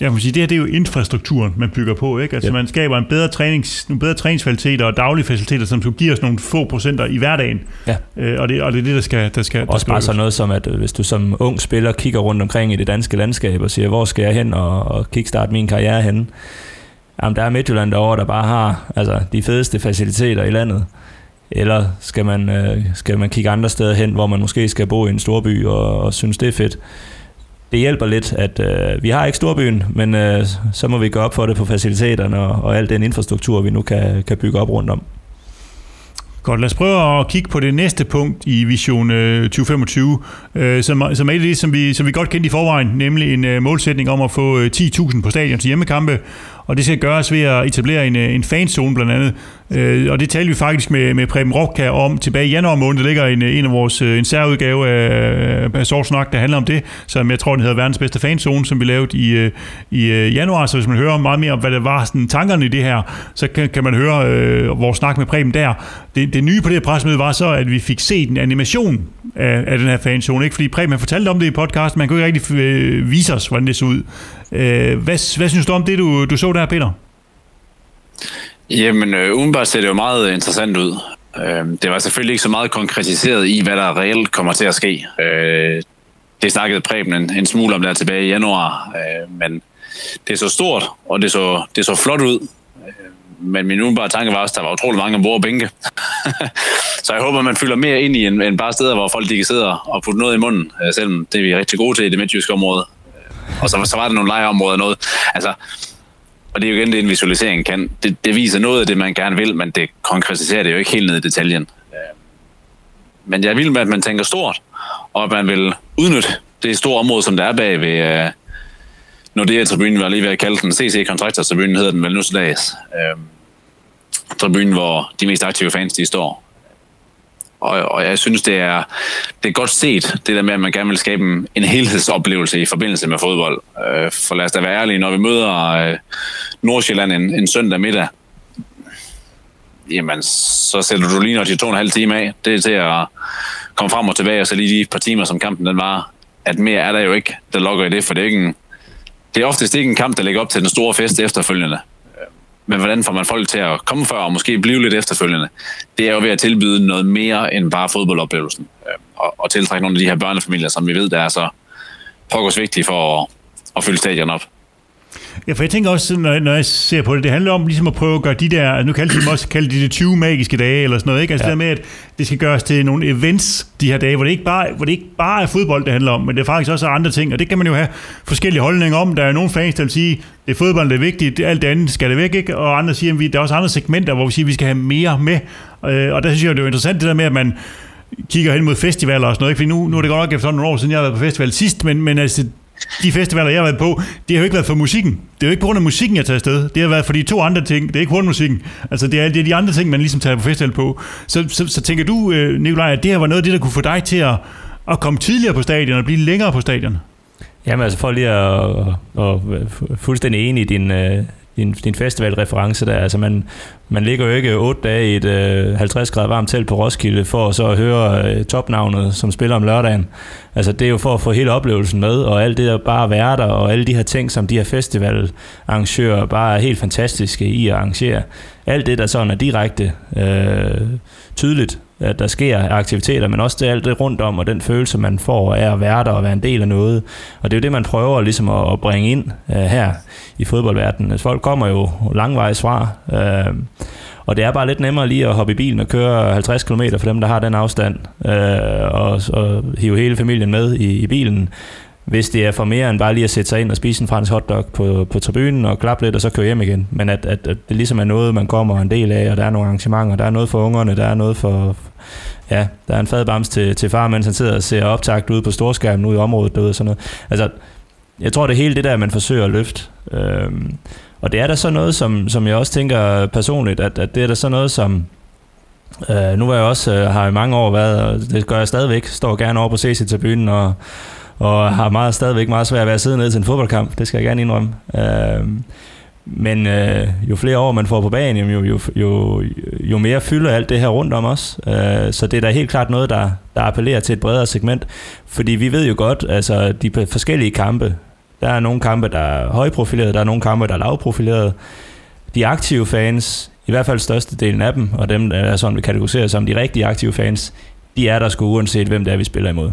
[SPEAKER 1] Jeg må sige, det her det er jo infrastrukturen, man bygger på. Ikke? Altså, ja. man skaber en bedre trænings, nogle bedre træningsfaciliteter og daglige faciliteter, som skal give os nogle få procenter i hverdagen. Ja. Øh, og, det, og det er det, der skal der skal,
[SPEAKER 2] Også der bare sådan noget som, at øh, hvis du som ung spiller kigger rundt omkring i det danske landskab og siger, hvor skal jeg hen og, og kickstarte min karriere hen? Jamen, der er Midtjylland derovre, der bare har altså, de fedeste faciliteter i landet. Eller skal man, øh, skal man kigge andre steder hen, hvor man måske skal bo i en storby og, og synes, det er fedt det hjælper lidt, at øh, vi har ikke storbyen, men øh, så må vi gå op for det på faciliteterne og, og al den infrastruktur, vi nu kan, kan bygge op rundt om.
[SPEAKER 1] Godt, lad os prøve at kigge på det næste punkt i Vision øh, 2025, øh, som, som er det, som vi, som vi godt kendte i forvejen, nemlig en øh, målsætning om at få 10.000 på stadion til hjemmekampe, og det skal gøres ved at etablere en, øh, en fanzone blandt andet. Øh, og det talte vi faktisk med, med Preben Rokka om tilbage i januar måned. Der ligger en, øh, en af vores øh, en særudgave af, af Sort der handler om det, som jeg tror, den hedder verdens bedste fanzone, som vi lavede i, i januar. Så hvis man hører meget mere om, hvad der var sådan, tankerne i det her, så kan, kan man høre øh, vores snak med Preben der. Det, det nye på det her pressemøde var så, at vi fik set en animation af, af den her fanzone. Ikke? Fordi Preben fortalte om det i podcasten, man kunne ikke rigtig øh, vise os, hvordan det så ud. Øh, hvad, hvad synes du om det, du, du så der, Peter?
[SPEAKER 3] Jamen, øh, udenbart ser det jo meget interessant ud. Øh, det var selvfølgelig ikke så meget konkretiseret i, hvad der reelt kommer til at ske. Øh, det snakkede Preben en, en smule om der tilbage i januar, øh, men det er så stort, og det så, det så flot ud. Øh, men min umiddelbare tanke var også, at der var utrolig mange ombord og bænke. <laughs> så jeg håber, man fylder mere ind i, end, end bare steder, hvor folk de kan sidde og putte noget i munden, øh, selvom det er vi rigtig gode til i det midtjyske område. Og så, så var der nogle lejeområder og noget. Altså, og det er jo igen det, en visualisering kan. Det, det viser noget af det, man gerne vil, men det konkretiserer det jo ikke helt ned i detaljen. Øh, men jeg vil med, at man tænker stort, og at man vil udnytte det store område, som der er bag ved, øh, Nordea-tribunen var lige ved at kalde den CC Contractors-tribunen, hedder den vel nu til dags. Uh, tribunen, hvor de mest aktive fans, de står. Og, og jeg synes, det er, det er godt set, det der med, at man gerne vil skabe en, en helhedsoplevelse i forbindelse med fodbold. Øh, for lad os da være ærlige, når vi møder øh, Nordsjælland en, en søndag middag, jamen, så sætter du lige nok de to og en halv time af. Det er til at komme frem og tilbage, og så lige de par timer, som kampen den var. At mere er der jo ikke, der lokker i det, for det er, ikke en, det er oftest ikke en kamp, der ligger op til den store fest efterfølgende. Men hvordan får man folk til at komme før og måske blive lidt efterfølgende? Det er jo ved at tilbyde noget mere end bare fodboldoplevelsen. Øh, og, og tiltrække nogle af de her børnefamilier, som vi ved, der er så pokkers vigtige for at, at fylde stadion op.
[SPEAKER 1] Ja, for jeg tænker også, når, når jeg ser på det, det handler om ligesom at prøve at gøre de der, nu kalder de dem også kalde de det 20 magiske dage, eller sådan noget, ikke? Altså ja. det der med, at det skal gøres til nogle events de her dage, hvor det, ikke bare, hvor det ikke bare er fodbold, det handler om, men det er faktisk også andre ting, og det kan man jo have forskellige holdninger om. Der er nogle fans, der vil sige, det er fodbold, det er vigtigt, alt det andet skal det væk, ikke? Og andre siger, at der er også andre segmenter, hvor vi siger, at vi skal have mere med. Øh, og der synes jeg, det er jo interessant det der med, at man kigger hen mod festivaler og sådan noget, ikke? Fordi nu, nu er det godt nok efter nogle år siden, jeg har været på festival sidst, men, men altså, de festivaler, jeg har været på, det har jo ikke været for musikken. Det er jo ikke på grund af musikken, jeg tager afsted. Det har været for de to andre ting. Det er ikke musikken. Altså, det er, det er de andre ting, man ligesom tager på festival på. Så, så, så tænker du, øh, Nikolaj, at det her var noget af det, der kunne få dig til at, at komme tidligere på stadion og blive længere på stadion?
[SPEAKER 2] Jamen altså for lige at, at, at fuldstændig enig i din, øh, din, din festivalreference der. Altså man, man ligger jo ikke otte dage i et øh, 50 grader varmt telt på Roskilde for så at høre øh, topnavnet, som spiller om lørdagen. Altså det er jo for at få hele oplevelsen med, og alt det der bare være der, og alle de her ting, som de her festivalarrangører bare er helt fantastiske i at arrangere. Alt det, der sådan er direkte øh, tydeligt, at der sker aktiviteter, men også det alt det rundt om, og den følelse, man får af at være der og være en del af noget. Og det er jo det, man prøver ligesom at, at bringe ind øh, her i fodboldverdenen. Altså, folk kommer jo langvejs fra, øh, og det er bare lidt nemmere lige at hoppe i bilen og køre 50 km for dem, der har den afstand, øh, og, og hive hele familien med i, i bilen hvis det er for mere end bare lige at sætte sig ind og spise en fransk hotdog på, på tribunen og klappe lidt og så køre hjem igen. Men at, at, at det ligesom er noget, man kommer en del af, og der er nogle arrangementer, der er noget for ungerne, der er noget for, ja, der er en fadbams til, til far, mens han sidder og ser optagt ude på storskærmen ude i området derude og sådan noget. Altså, jeg tror, det hele det der, man forsøger at løfte. Øhm, og det er der så noget, som, som jeg også tænker personligt, at, at det er der så noget, som... Øh, nu var jeg også, øh, har i mange år været, og det gør jeg stadigvæk, står gerne over på CC-tribunen og, og har meget, stadigvæk meget svært ved at sidde ned til en fodboldkamp, det skal jeg gerne indrømme. Øh, men øh, jo flere år man får på banen, jo, jo, jo, jo mere fylder alt det her rundt om os. Øh, så det er da helt klart noget, der, der appellerer til et bredere segment. Fordi vi ved jo godt, altså de forskellige kampe, der er nogle kampe, der er højprofilerede, der er nogle kampe, der er lavprofilerede. De aktive fans, i hvert fald størstedelen af dem, og dem, der er sådan, vi kategoriserer som de rigtige aktive fans, de er der sgu uanset, hvem det er, vi spiller imod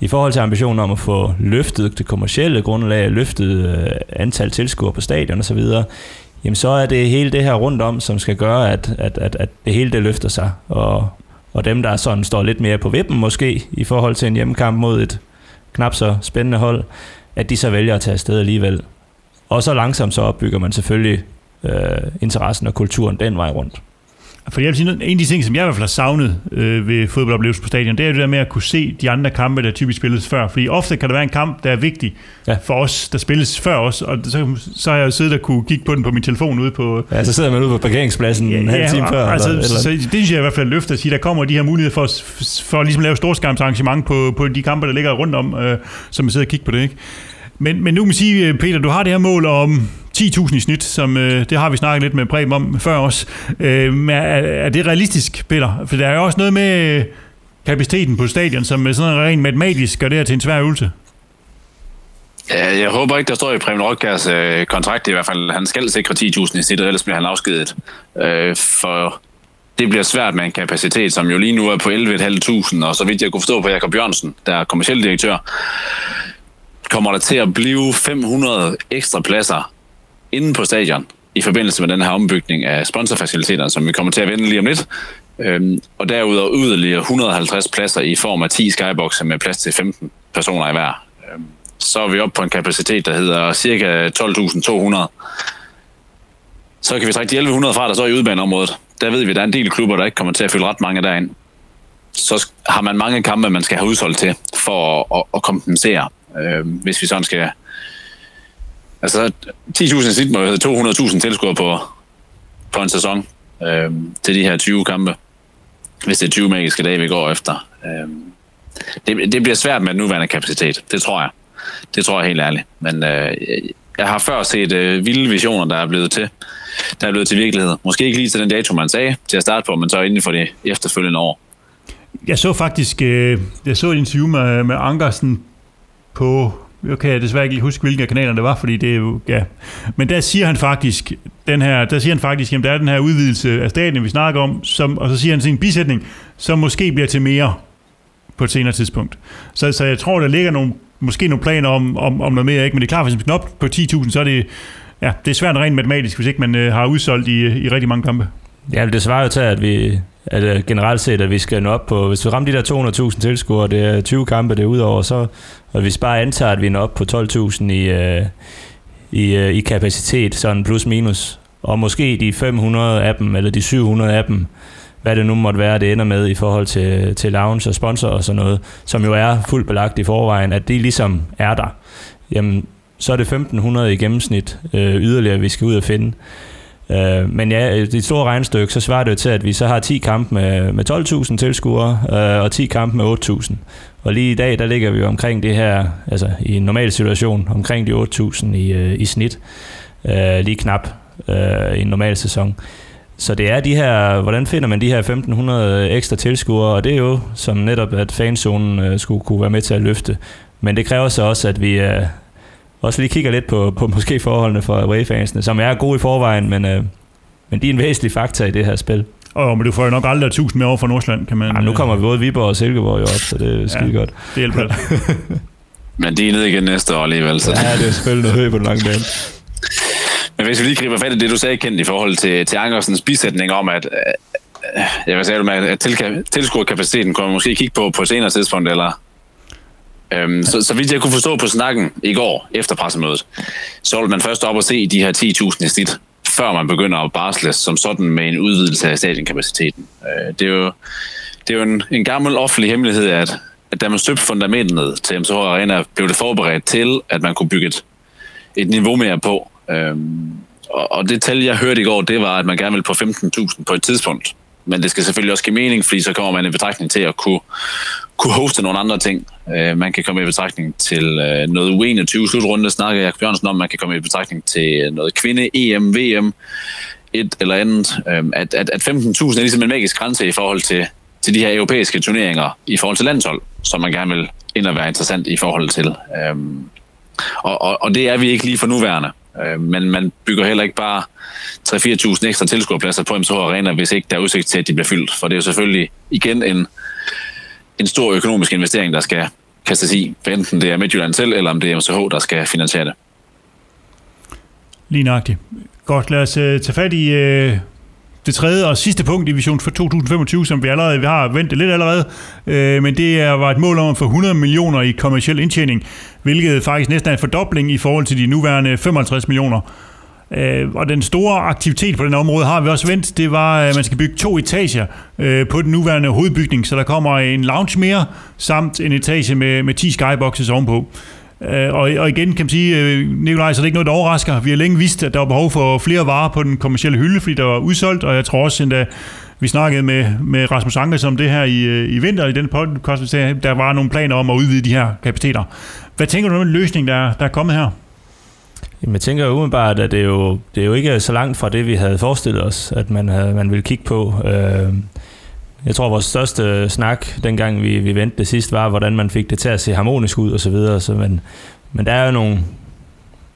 [SPEAKER 2] i forhold til ambitionen om at få løftet det kommercielle grundlag, løftet øh, antal tilskuere på stadion osv., jamen så er det hele det her rundt om, som skal gøre, at, at, at, at det hele det løfter sig. Og, og dem, der sådan står lidt mere på vippen måske, i forhold til en hjemmekamp mod et knap så spændende hold, at de så vælger at tage afsted alligevel. Og så langsomt så opbygger man selvfølgelig øh, interessen og kulturen den vej rundt.
[SPEAKER 1] For jeg vil sige, en af de ting, som jeg i hvert fald har savnet øh, ved fodboldoplevelsen på stadion, det er det der med at kunne se de andre kampe, der typisk spilles før. Fordi ofte kan der være en kamp, der er vigtig ja. for os, der spilles før os, og så, så har jeg jo siddet og kunne kigge på den på min telefon ude på...
[SPEAKER 2] Ja, så sidder man ude på parkeringspladsen ja, en halv time før.
[SPEAKER 1] Altså, eller, eller. Så, det synes jeg i hvert fald løfter at sige, der kommer de her muligheder for, for at ligesom lave storskærmsarrangement på, på de kampe, der ligger rundt om, øh, som man sidder og kigger på det. Ikke? Men, men nu kan man sige, øh, Peter, du har det her mål om 10.000 i snit, som øh, det har vi snakket lidt med Preben om før os. Øh, er, er det realistisk, Peter? For der er jo også noget med øh, kapaciteten på stadion, som sådan rent matematisk gør det her til en svær øvelse.
[SPEAKER 3] Ja, jeg håber ikke, der står i Preben Rødkærs øh, kontrakt i hvert fald. Han skal sikre 10.000 i snit, ellers bliver han afskedet. Øh, for det bliver svært med en kapacitet, som jo lige nu er på 11.500, og så vidt jeg kunne forstå på Jakob Jørgensen, der er kommersiel direktør, kommer der til at blive 500 ekstra pladser inde på stadion i forbindelse med den her ombygning af sponsorfaciliteterne, som vi kommer til at vende lige om lidt. Øhm, og derudover yderligere 150 pladser i form af 10 skyboxer med plads til 15 personer i hver. Øhm, så er vi oppe på en kapacitet, der hedder ca. 12.200. Så kan vi trække de 1100 fra, der så i udbaneområdet. Der ved vi, at der er en del klubber, der ikke kommer til at fylde ret mange derind. Så har man mange kampe, man skal have udsolgt til for at, at kompensere. Øh, hvis vi sådan skal Altså, 10.000 sit må jo hedde 200.000 tilskuere på, på en sæson øh, til de her 20 kampe, hvis det er 20 magiske dage, vi går efter. Øh, det, det bliver svært med den nuværende kapacitet, det tror jeg. Det tror jeg helt ærligt. Men øh, jeg har før set øh, vilde visioner, der er blevet til der er blevet til virkelighed. Måske ikke lige til den dato, man sagde til at starte på, men så inden for det efterfølgende år.
[SPEAKER 1] Jeg så faktisk øh, jeg så et interview med, med Ankersen på jeg kan desværre ikke lige huske, af kanalerne det var, fordi det er jo, ja. Men der siger han faktisk, den her, der siger han faktisk, jamen der er den her udvidelse af staten, vi snakker om, som, og så siger han sin bisætning, som måske bliver til mere på et senere tidspunkt. Så, så jeg tror, der ligger nogle, måske nogle planer om, om, om noget mere, ikke? men det er klart, hvis man skal op på 10.000, så er det, ja, det er svært rent matematisk, hvis ikke man øh, har udsolgt i, i rigtig mange kampe.
[SPEAKER 2] Ja, det svarer jo til, at vi at øh, generelt set, at vi skal nå op på, hvis vi rammer de der 200.000 tilskuere, det er 20 kampe det er udover, så og hvis bare antager, at vi når op på 12.000 i, øh, i, øh, i kapacitet, sådan plus minus, og måske de 500 af dem, eller de 700 af dem, hvad det nu måtte være, det ender med i forhold til, til lounge og sponsor og sådan noget, som jo er fuldt belagt i forvejen, at de ligesom er der. Jamen, så er det 1500 i gennemsnit øh, yderligere, vi skal ud og finde. Øh, men ja, det store regnestykke, så svarer det jo til, at vi så har 10 kampe med, med 12.000 tilskuere, øh, og 10 kampe med 8.000. Og lige i dag, der ligger vi jo omkring det her, altså i en normal situation, omkring de 8.000 i, øh, i snit, øh, lige knap øh, i en normal sæson. Så det er de her, hvordan finder man de her 1500 ekstra tilskuere, og det er jo som netop, at fanzonen øh, skulle kunne være med til at løfte. Men det kræver så også, at vi, øh, også lige kigger lidt på, på <laughs> måske forholdene for away-fansene, som er gode i forvejen, men, øh, men de er en væsentlig faktor i det her spil.
[SPEAKER 1] Og men du får jo nok aldrig 1000 mere over fra Nordsjælland, kan man...
[SPEAKER 2] Ja, nu kommer vi både Viborg og Silkeborg jo op, så det er skide ja, godt.
[SPEAKER 1] det hjælper <laughs>
[SPEAKER 3] Men de er nede igen næste år alligevel. Så.
[SPEAKER 2] Ja, det er selvfølgelig noget højt på den lange bane. <laughs>
[SPEAKER 3] Men hvis vi lige griber fat i det, du sagde kendt i forhold til, til Ankersens bisætning om, at, øh, jeg vil sige, at tilskuerkapaciteten kommer måske kigge på på et senere tidspunkt, eller Øhm, så, så vidt jeg kunne forstå på snakken i går efter pressemødet, så vil man først op og se de her 10.000 i snit, før man begynder at barsle som sådan med en udvidelse af stadionkapaciteten. Øh, det er jo, det er jo en, en gammel offentlig hemmelighed, at, at da man støbte fundamentet til MCH Arena, blev det forberedt til, at man kunne bygge et, et niveau mere på. Øhm, og, og det tal, jeg hørte i går, det var, at man gerne ville på 15.000 på et tidspunkt. Men det skal selvfølgelig også give mening, fordi så kommer man i betragtning til at kunne, kunne hoste nogle andre ting. Øh, man kan komme i betragtning til øh, noget U21 slutrunde, snakker Jakob Jørgensen om, man kan komme i betragtning til noget kvinde, EM, VM, et eller andet. Øh, at at, at 15.000 er ligesom en magisk grænse i forhold til, til de her europæiske turneringer, i forhold til landshold, som man gerne vil ind og være interessant i forhold til. Øh, og, og, og det er vi ikke lige for nuværende. Øh, men man bygger heller ikke bare 3-4.000 ekstra tilskuerpladser på MSH Arena, hvis ikke der er udsigt til, at de bliver fyldt. For det er jo selvfølgelig igen en, en stor økonomisk investering, der skal kastes i, for enten det er Midtjylland selv, eller om det er MCH, der skal finansiere det.
[SPEAKER 1] Lige nøjagtigt. Godt, lad os uh, tage fat i uh, det tredje og sidste punkt i Vision for 2025, som vi allerede vi har ventet lidt allerede, uh, men det er, var et mål om at få 100 millioner i kommersiel indtjening, hvilket faktisk næsten er en fordobling i forhold til de nuværende 55 millioner. Øh, og den store aktivitet på den område har vi også vendt. Det var, at man skal bygge to etager øh, på den nuværende hovedbygning, så der kommer en lounge mere, samt en etage med, med 10 skyboxes ovenpå. Øh, og, og igen kan man sige, øh, Nikolaj, så det er ikke noget, der overrasker. Vi har længe vidst, at der var behov for flere varer på den kommercielle hylde, fordi der var udsolgt, og jeg tror også endda, vi snakkede med, med Rasmus Anker om det her i, øh, i vinter, i den podcast, der var nogle planer om at udvide de her kapaciteter. Hvad tænker du om den løsning, der, der er kommet her?
[SPEAKER 2] Jamen, jeg tænker umiddelbart, at det er, jo, det er jo ikke så langt fra det, vi havde forestillet os, at man, havde, man ville kigge på. Øh, jeg tror, vores største snak, dengang vi, vi vendte det sidst, var, hvordan man fik det til at se harmonisk ud og så videre. Så, men, men der er jo nogle,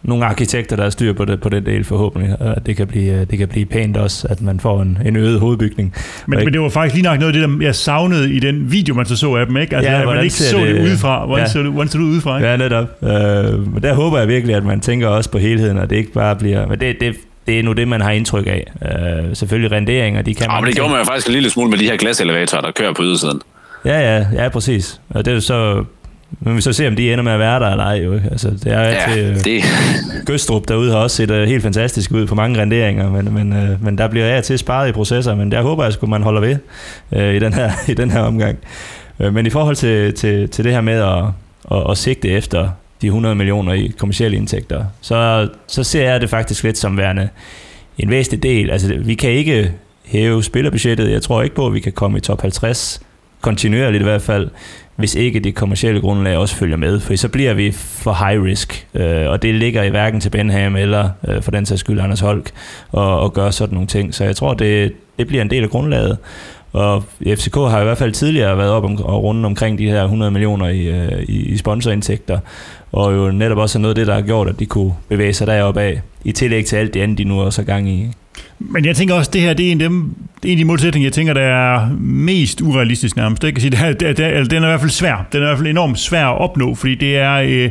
[SPEAKER 2] nogle arkitekter, der er styr på det på den del forhåbentlig, at det kan blive, det kan blive pænt også, at man får en, en øget hovedbygning.
[SPEAKER 1] Men, men det var faktisk lige nok noget af det, der jeg savnede i den video, man så så af dem, ikke? Altså, ja, man ikke så det, det udefra. Hvordan, ja. så det, hvordan ser det udefra, ikke?
[SPEAKER 2] Ja, netop. Øh, men der håber jeg virkelig, at man tænker også på helheden, og det ikke bare bliver... Men det, det, det er nu det, man har indtryk af. Øh, selvfølgelig renderinger, de kan...
[SPEAKER 3] Ja, men det gjorde man jo faktisk en lille smule med de her glaselevatorer, der kører på ydersiden.
[SPEAKER 2] Ja, ja, ja, præcis. Og det er så men vi så se, om de ender med at være der eller ej. Jo. Altså, det er ja, til, øh, det... Gøstrup derude har også set uh, helt fantastisk ud på mange renderinger, men, men, uh, men der bliver af til sparet i processer, men der håber jeg, at man holder ved uh, i, den her, <laughs> i den her omgang. Uh, men i forhold til, til, til det her med at, at, at sigte efter de 100 millioner i kommersielle indtægter, så, så ser jeg det faktisk lidt som værende en væsentlig del. Altså, vi kan ikke hæve spillerbudgettet. Jeg tror ikke på, at vi kan komme i top 50 kontinuerligt i hvert fald, hvis ikke det kommercielle grundlag også følger med, for så bliver vi for high risk, øh, og det ligger i hverken til Benham eller øh, for den sags skyld Anders Holk og, at gøre sådan nogle ting. Så jeg tror, det, det bliver en del af grundlaget. Og FCK har i hvert fald tidligere været op om, og rundt omkring de her 100 millioner i, øh, i, i sponsorindtægter, og jo netop også noget af det, der har gjort, at de kunne bevæge sig deroppe af, i tillæg til alt det andet, de nu også er gang i.
[SPEAKER 1] Men jeg tænker også, at det her det er en af, dem, en af de målsætninger, jeg tænker, der er mest urealistisk nærmest. Jeg kan sige, det er, det er, altså, den er i hvert fald svær. Den er i hvert fald enormt svær at opnå, fordi det er øh,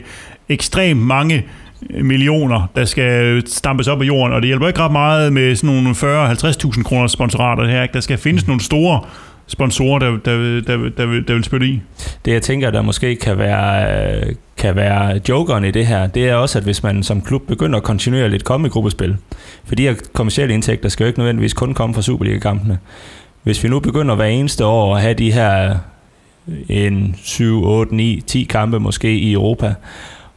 [SPEAKER 1] ekstremt mange øh, millioner, der skal stampes op af jorden, og det hjælper ikke ret meget med sådan nogle 40-50.000 kroner sponsorater her. Der skal findes nogle store sponsorer, der, der, der, der, vil, der vil spille i.
[SPEAKER 2] Det jeg tænker, der måske kan være, kan være jokeren i det her, det er også, at hvis man som klub begynder at kontinuerligt komme i gruppespil, for de her kommersielle indtægter skal jo ikke nødvendigvis kun komme fra Superliga-kampene. Hvis vi nu begynder hver eneste år at have de her en 7, 8, 9, 10 kampe måske i Europa,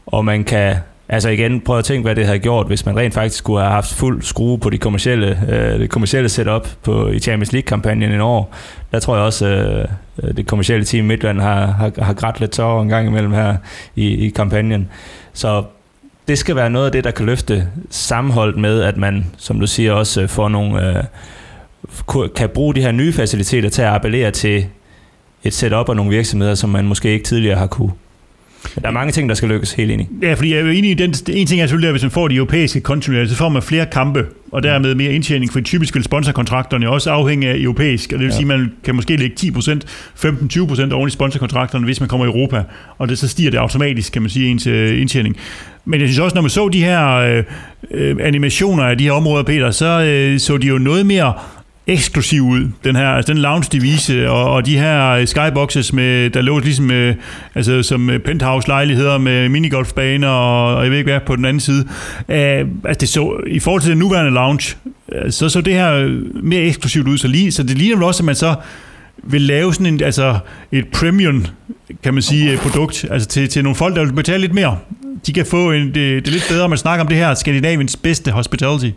[SPEAKER 2] og man kan Altså igen, prøv at tænke, hvad det havde gjort, hvis man rent faktisk skulle have haft fuld skrue på de kommercielle, øh, det kommercielle setup på, i Champions League-kampagnen i år. Der tror jeg også, øh, øh det kommercielle team Midtland har, har, har grædt lidt tårer en gang imellem her i, i kampagnen. Så det skal være noget af det, der kan løfte sammenholdt med, at man, som du siger, også øh, får nogle, øh, kan bruge de her nye faciliteter til at appellere til et setup og nogle virksomheder, som man måske ikke tidligere har kunne der er mange ting, der skal lykkes helt i.
[SPEAKER 1] Ja, fordi jeg er jo enig i, den, en ting er selvfølgelig, at hvis man får de europæiske kontinuerligt, så får man flere kampe, og dermed mere indtjening, for typisk vil sponsorkontrakterne også afhænge af europæisk, og det vil ja. sige, at man kan måske lægge 10%, 15-20% oven i sponsorkontrakterne, hvis man kommer i Europa, og det så stiger det automatisk, kan man sige, ens indtjening. Men jeg synes også, når man så de her øh, øh, animationer af de her områder, Peter, så øh, så de jo noget mere eksklusiv ud, den her, altså den lounge-devise, og, og de her øh, skyboxes, med, der lå ligesom med, altså som øh, penthouse-lejligheder med minigolfbaner, og, og jeg ved ikke hvad, på den anden side. Uh, altså det så, i forhold til den nuværende lounge, så så det her mere eksklusivt ud, så, lige, så det ligner vel også, at man så vil lave sådan en, altså et premium, kan man sige, produkt, altså til, til nogle folk, der vil betale lidt mere. De kan få en, det, det er lidt bedre, at man snakker om det her Skandinaviens bedste hospitality.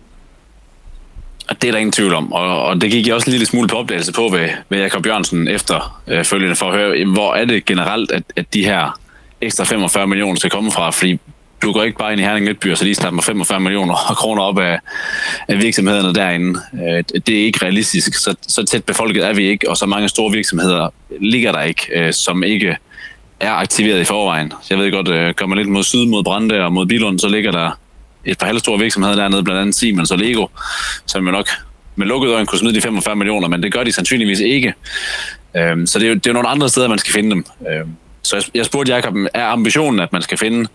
[SPEAKER 3] Det er der ingen tvivl om, og, og det gik jeg også en lille smule på opdagelse på ved, ved Jakob Jørgensen efter øh, følgende for at høre, hvor er det generelt, at, at de her ekstra 45 millioner skal komme fra, fordi du går ikke bare ind i Herning Midtby, og så lige starter 45 millioner kroner op af, af virksomhederne derinde. Øh, det er ikke realistisk. Så, så tæt befolket er vi ikke, og så mange store virksomheder ligger der ikke, øh, som ikke er aktiveret i forvejen. Så jeg ved godt, øh, kommer lidt mod syd, mod Brande og mod Bilund, så ligger der et par halvstore virksomheder dernede, blandt andet Siemens og Lego, som jo nok med lukkede øjne kunne smide de 45 millioner, men det gør de sandsynligvis ikke. Øhm, så det er, jo, det er jo nogle andre steder, man skal finde dem. Øhm, så jeg, jeg spurgte Jacob, er ambitionen, at man skal finde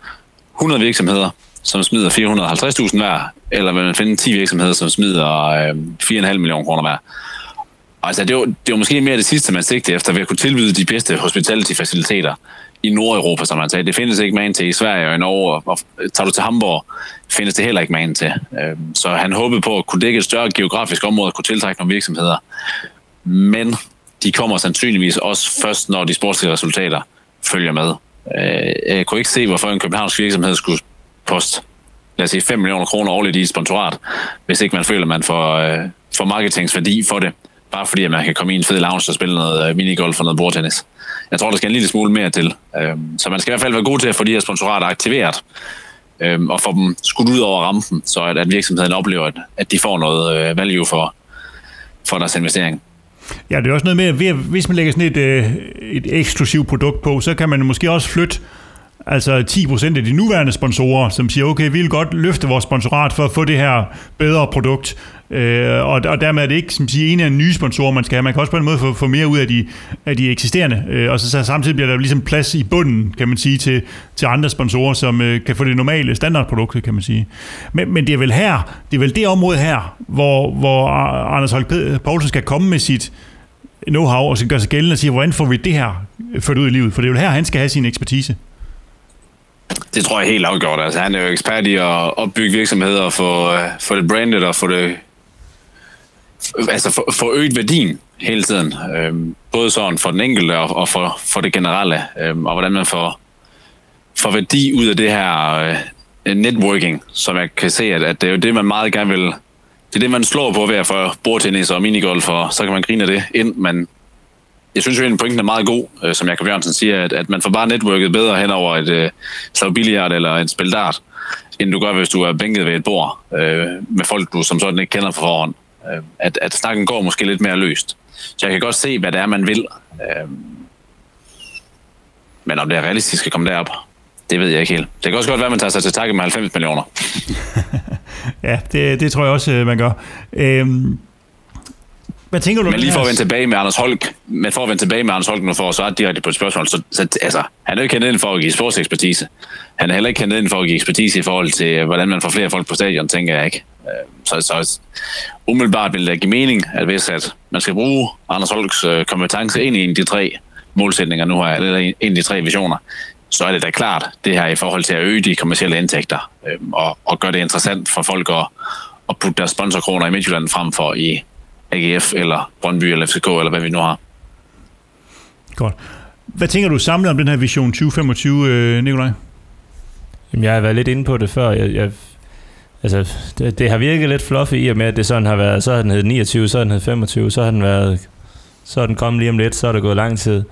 [SPEAKER 3] 100 virksomheder, som smider 450.000 hver, eller vil man finde 10 virksomheder, som smider øh, 4,5 millioner kroner hver? Altså, det er, jo, det er jo måske mere det sidste, man sigter efter, ved at kunne tilbyde de bedste hospitality-faciliteter i Nordeuropa, som man sagde. Det findes ikke man til i Sverige og i Norge, og tager du til Hamburg, findes det heller ikke man til. Øhm, så han håbede på at kunne dække et større geografisk område og kunne tiltrække nogle virksomheder. Men de kommer sandsynligvis også først, når de sportslige resultater følger med. Øh, jeg kunne ikke se, hvorfor en københavnsk virksomhed skulle poste lad os sige, 5 millioner kroner årligt i sponsorat, hvis ikke man føler, at man får, øh, får marketingsværdi for det bare fordi at man kan komme i en fed lounge og spille noget øh, minigolf og noget bordtennis. Jeg tror, der skal en lille smule mere til. Øhm, så man skal i hvert fald være god til at få de her sponsorater aktiveret, øhm, og få dem skudt ud over rampen, så at, at virksomheden oplever, at, at de får noget øh, value for, for deres investering.
[SPEAKER 1] Ja, det er også noget med, at hvis man lægger sådan et, øh, et eksklusivt produkt på, så kan man måske også flytte altså 10% af de nuværende sponsorer, som siger, okay, vi vil godt løfte vores sponsorat for at få det her bedre produkt, øh, og, og dermed er det ikke som siger, en af de nye sponsorer, man skal have. Man kan også på en måde få, få mere ud af de, af de eksisterende, øh, og så, så samtidig bliver der ligesom plads i bunden, kan man sige, til, til andre sponsorer, som øh, kan få det normale standardprodukt, kan man sige. Men, men det er vel her, det er vel det område her, hvor, hvor Anders Holk Poulsen skal komme med sit know-how, og skal gøre sig gældende og sige, hvordan får vi det her ført ud i livet? For det er jo her, han skal have sin ekspertise.
[SPEAKER 3] Det tror jeg helt afgjort. Altså, han er jo ekspert i at opbygge virksomheder og få, uh, få det branded og få det altså for, for øget værdien hele tiden. Øhm, både sådan for den enkelte og, og for, for det generelle. Øhm, og hvordan man får får værdi ud af det her øh, networking, som jeg kan se, at, at det er jo det, man meget gerne vil... Det er det, man slår på ved at få bordtennis og minigolf, og så kan man grine det ind, men jeg synes jo, egentlig, pointen er meget god, øh, som Jakob Jørgensen siger, at, at man får bare networket bedre hen over et øh, slag billiard eller en spildart, end du gør, hvis du er bænket ved et bord øh, med folk, du som sådan ikke kender på forhånd. Øh, at, at snakken går måske lidt mere løst. Så jeg kan godt se, hvad det er, man vil. Øh, men om det er realistisk at komme derop, det ved jeg ikke helt. Det kan også godt være, at man tager sig til takke med 90 millioner. <laughs>
[SPEAKER 1] ja, det, det tror jeg også, øh, man gør. Øhm, hvad tænker du?
[SPEAKER 3] Men lige for at vende tilbage med Anders Holk, men for at vende tilbage med Anders Holk nu for at svare direkte på et spørgsmål, så, så altså, han er jo ikke kendt ind for at give sportsekspertise. Han er heller ikke kendt ind for at give ekspertise i forhold til, hvordan man får flere folk på stadion, tænker jeg ikke. Øh, så, så umiddelbart vil det give mening, at hvis at man skal bruge Anders Holks øh, kompetence ind i en af de tre målsætninger nu her, eller en af de tre visioner, så er det da klart, det her i forhold til at øge de kommersielle indtægter, øh, og, og gøre det interessant for folk at, at putte deres sponsorkroner i Midtjylland frem for i AGF eller Brøndby eller FCK, eller hvad vi nu har.
[SPEAKER 1] Godt. Hvad tænker du samlet om den her vision 2025, øh, Nikolaj?
[SPEAKER 2] Jamen, jeg har været lidt inde på det før. Jeg, jeg, altså, det, det, har virket lidt fluffy i og med, at det sådan har været, så har den hed 29, så har den hed 25, så har den været, så er den kommet lige om lidt, så er der gået lang tid.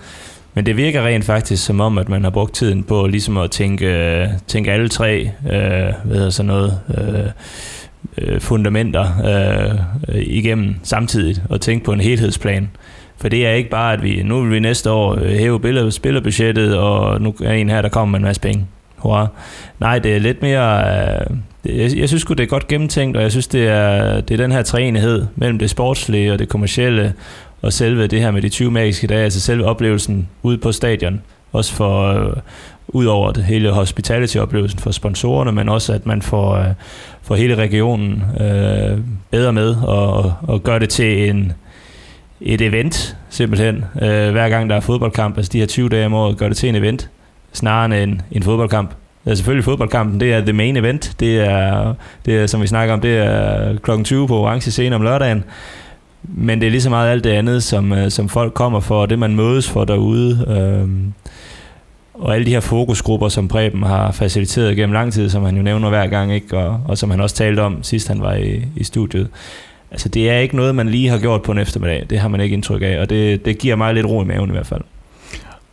[SPEAKER 2] Men det virker rent faktisk som om, at man har brugt tiden på ligesom at tænke, tænke alle tre, øh, hvad sådan noget, øh, øh, fundamenter øh, igennem samtidig og tænke på en helhedsplan. For det er ikke bare, at vi nu vil vi næste år øh, hæve hæve spillerbudgettet, og nu er en her, der kommer med en masse penge. Hurra. Nej, det er lidt mere... Øh, jeg, jeg synes det er godt gennemtænkt, og jeg synes, det er, det er den her træenighed mellem det sportslige og det kommercielle, og selve det her med de 20 magiske dage, altså selve oplevelsen ude på stadion, også for, øh, ud over det hele hospitality-oplevelsen for sponsorerne, men også at man får, øh, får hele regionen øh, bedre med og, og gør det til en, et event simpelthen. Øh, hver gang der er fodboldkamp, altså de her 20 dage om året, gør det til en event, snarere end en, en fodboldkamp. Ja, selvfølgelig fodboldkampen, det er the main event. Det er, det er, som vi snakker om, det er klokken 20 på orange scene om lørdagen. Men det er lige så meget alt det andet, som, øh, som folk kommer for, og det man mødes for derude. Øhm, og alle de her fokusgrupper, som Preben har faciliteret gennem lang tid, som han jo nævner hver gang, ikke? Og, og som han også talte om sidst han var i, i studiet. Altså det er ikke noget, man lige har gjort på en eftermiddag. Det har man ikke indtryk af, og det, det giver mig lidt ro i maven i hvert fald.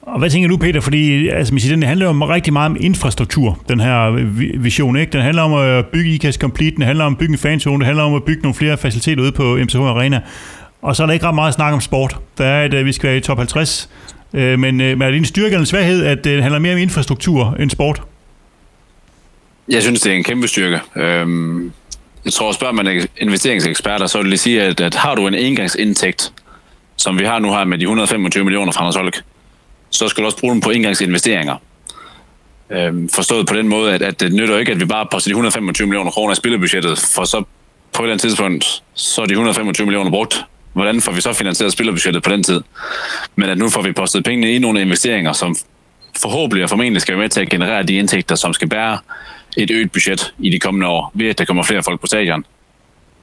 [SPEAKER 1] Og hvad tænker du, Peter? Fordi altså, man siger, den handler jo rigtig meget om infrastruktur, den her vision. Ikke? Den handler om at bygge IKAS Complete, den handler om at bygge en fanzone, den handler om at bygge nogle flere faciliteter ude på MCH Arena. Og så er der ikke ret meget snak om sport. Der er, at øh, vi skal være i top 50 øh, men, øh, men er det en styrke eller en svaghed, at det handler mere om infrastruktur end sport?
[SPEAKER 3] Jeg synes, det er en kæmpe styrke. Øhm, jeg tror, spørger man investeringseksperter, så vil de sige, at, at har du en engangsindtægt, som vi har nu her med de 125 millioner fra Anders Holk, så skal du også bruge dem på engangsinvesteringer. Øhm, forstået på den måde, at, at det nytter ikke, at vi bare poster de 125 millioner kroner i spillebudgettet, for så på et eller andet tidspunkt, så er de 125 millioner brugt hvordan får vi så finansieret spillerbudgettet på den tid? Men at nu får vi postet pengene i nogle investeringer, som forhåbentlig og formentlig skal være med til at generere de indtægter, som skal bære et øget budget i de kommende år, ved at der kommer flere folk på stadion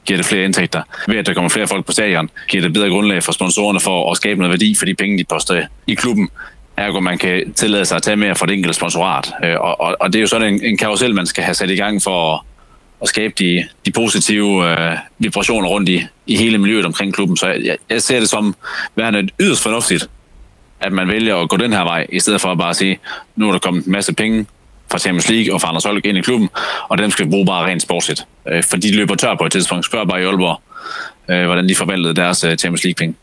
[SPEAKER 3] giver det flere indtægter. Ved at der kommer flere folk på stadion, giver det bedre grundlag for sponsorerne for at skabe noget værdi for de penge, de poster i klubben. Ergo man kan tillade sig at tage mere for det enkelte sponsorat. Øh, og, og, og det er jo sådan en, en karusel, man skal have sat i gang for at skabe de, de positive øh, vibrationer rundt i, i hele miljøet omkring klubben. Så jeg, jeg ser det som værende yderst fornuftigt, at man vælger at gå den her vej, i stedet for at bare sige, nu er der kommet en masse penge fra Champions League og fra Anders Holk ind i klubben, og dem skal vi bruge bare rent sportsligt. Øh, for de løber tør på et tidspunkt. Spørg bare i Aalborg, øh, hvordan de forvaltede deres øh, Champions League-penge.